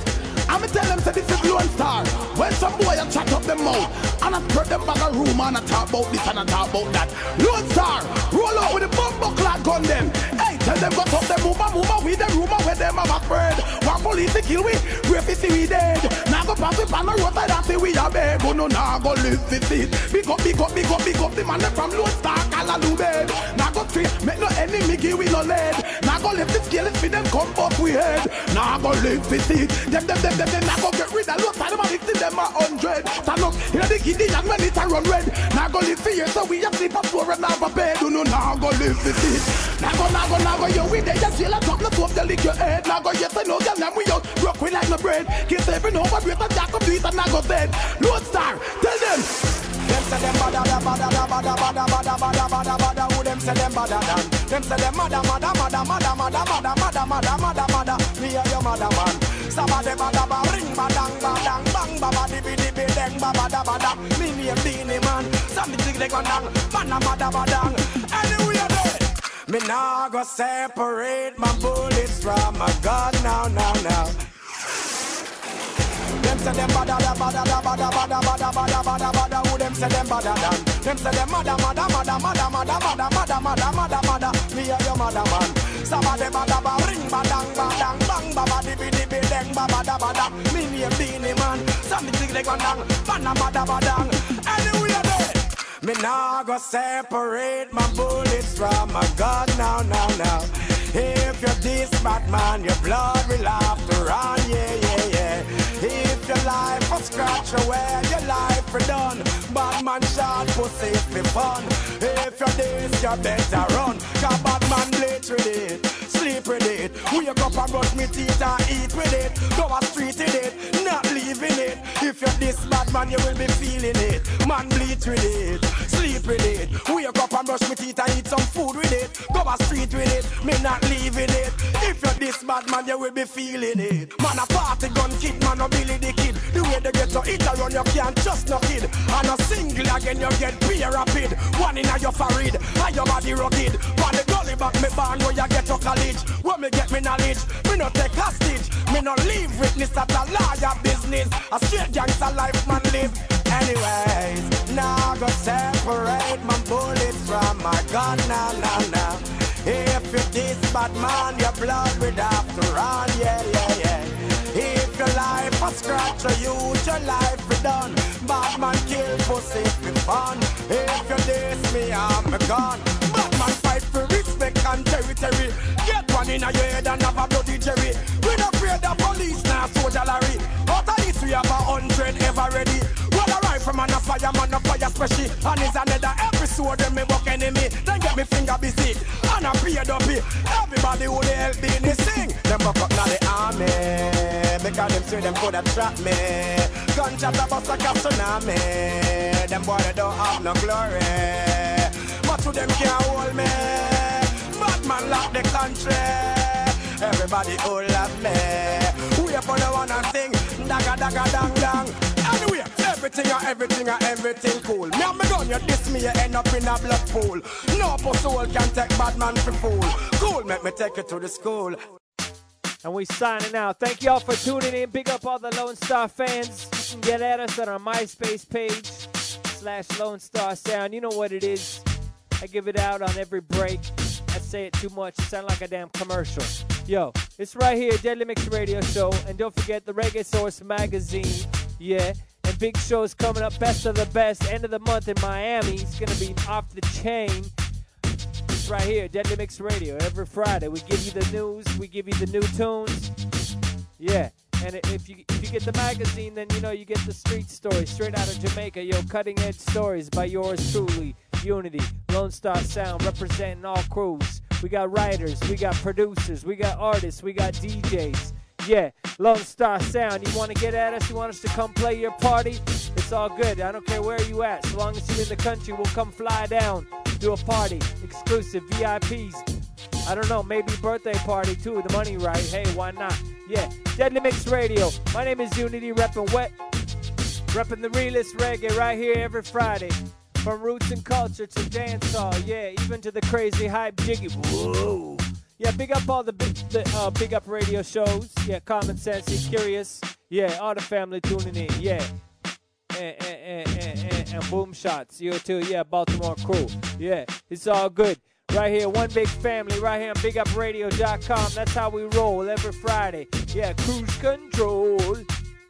I'ma tell them, say, this is Lone Star. When some boy a chat up them mouth and I spread them bag of rumor and I talk about this and I talk about that. Lone Star, roll out with the clock gun them. Hey, tell them got up them move move with the rumor where them a spread. One police kill we, we fi see we dead. Now go pass we pan the roadside and say we a beg. Oh no, now go live fi see. Big up, big up, big up, big up the man from Lone Star, Callaloo bed. Now go treat, make no enemy give we no lead. Go lift the scale and fi them come up we head. Now go live fi see. Them, them, them, them, them, now go get rid of Lone Star, them and see them a hundred. Up, you know the giddy young man it a run red. Now go live here so we a sleep a floor and have a bed. Oh no, now go live fi see. Now go, now go, now go, you we there, just jail a top, no top, you lick your head. Now go, yes I know, girl, now we out, broke we like no bread. Kiss every no over, break a jack up, do and now go dead. Lone Star, tell them. Them say them bada da bada da bada bada bada bada bada bada. Who them say them bada dan? Them say them mada mada mada mada mada mada mada mada mada mada. Me and your mother man. Sabade bada ba ring badang badang bang baba dibi dibi deng baba da bada Me name Beenie Man. Sammy jig deg badang man a mada badang Anyway there Me nah go separate my bullets from my gun now now now them say them bada da bada da bada bada bada bada bada bada. Who them say them bada dan Them say them mada mada mada mada mada mada mada mada mada mada. Me and your mother man. Sabade bada ba ring badang badang bang baba dibi dibi deng baba da bada Me name Beenie Man. Some me dig leg badang Bana mada badang Anyway there me nah go separate my bullets from my gun now, now, now. If you're this bad man, your blood will have to run, yeah, yeah, yeah. Your life was scratch away, your life will done. Bad man shot pussy if be fun. If you're this, you better run. Cause bad man bleach with it, sleep with it. Wake up and brush me teeth and eat with it. Go a street with it, not leaving it. If you're this bad man, you will be feeling it. Man bleach with it, sleep with it. Wake up and brush me teeth and eat some food with it. Go a street with it, me not leaving it. If you're this bad man, you will be feeling it. Man a party gun kid, man a Billy get to eat around, you can't trust no kid. And a single again, you get beer rapid. One in a your forehead, and your body rugged. One the gully back me barn where you get to college. Where me get me knowledge, me no take hostage. Me no leave witness that a lawyer business. A straight gangster life man live. Anyways, now I go separate my bullets from my gun now, now, now. If you're this bad man, your blood would have to run, yeah, yeah, yeah. If your life a scratch or you, your life be done. Bad man kill pussy for fun. If you diss me, I'm a gun. Bad man fight for respect and territory. Get one in a your head and have a bloody jerry. We don't fear the police now, soldier Larry. Out of this we have a hundred ever ready. Well, a man a fire man a fire special. And is another episode when me buck enemy. Then get me finger busy and a paid up it. Everybody who they help me in this sing. Them buck up now the army. Because them say them coulda trap me. Gunshot a bust like a tsunami. Them boy they don't have no glory. But to them can't hold me. Bad man lock the country. Everybody all love me. We for the one and thing. Dagga dagga dang dang. Everything and everything and everything cool. Me and me gun, you diss me, you end up in a blood pool. No soul can take bad man for fool. Cool, make me take you to the school. And we signing out. Thank y'all for tuning in. Big up all the Lone Star fans. You can get at us on our MySpace page slash Lone Star Sound. You know what it is. I give it out on every break. I say it too much. It sound like a damn commercial. Yo, it's right here, Deadly Mix Radio Show. And don't forget the Reggae Source magazine. Yeah. And big shows coming up. Best of the best. End of the month in Miami. It's going to be off the chain. It's right here, Deadly Mix Radio. Every Friday, we give you the news. We give you the new tunes. Yeah. And if you if you get the magazine, then you know you get the street stories straight out of Jamaica. Yo, cutting edge stories by yours truly, Uni-T, Lone Star Sound, representing all crews. We got writers, we got producers, we got artists, we got DJs. Yeah, Lone Star Sound. You want to get at us? You want us to come play your party? It's all good. I don't care where you at. So long as you're in the country, we'll come fly down, do a party, exclusive VIPs. I don't know, maybe birthday party too. The money right? Hey, why not? Yeah, Deadly Mix Radio. My name is Uni-T, repping wet, repping the realest reggae right here every Friday. From roots and culture to dancehall, yeah, even to the crazy hype jiggy. Whoa. Yeah, big up all the big, the, uh, big up radio shows. Yeah, Common Sense, you Curious. Yeah, all the family tuning in. Yeah. And, and, and, and, and, boom shots. You too. Yeah, Baltimore crew. Yeah, it's all good. Right here, one big family, right here on bigupradio.com. That's how we roll every Friday. Yeah, cruise control.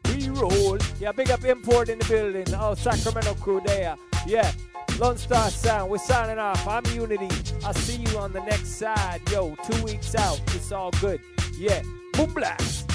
We roll. Yeah, big up import in the building. Oh, Sacramento crew there. Yeah, Lone Star Sound. We're signing off. I'm Uni-T. I'll see you on the next side. Yo, two weeks out. It's all good. Yeah, boom blast.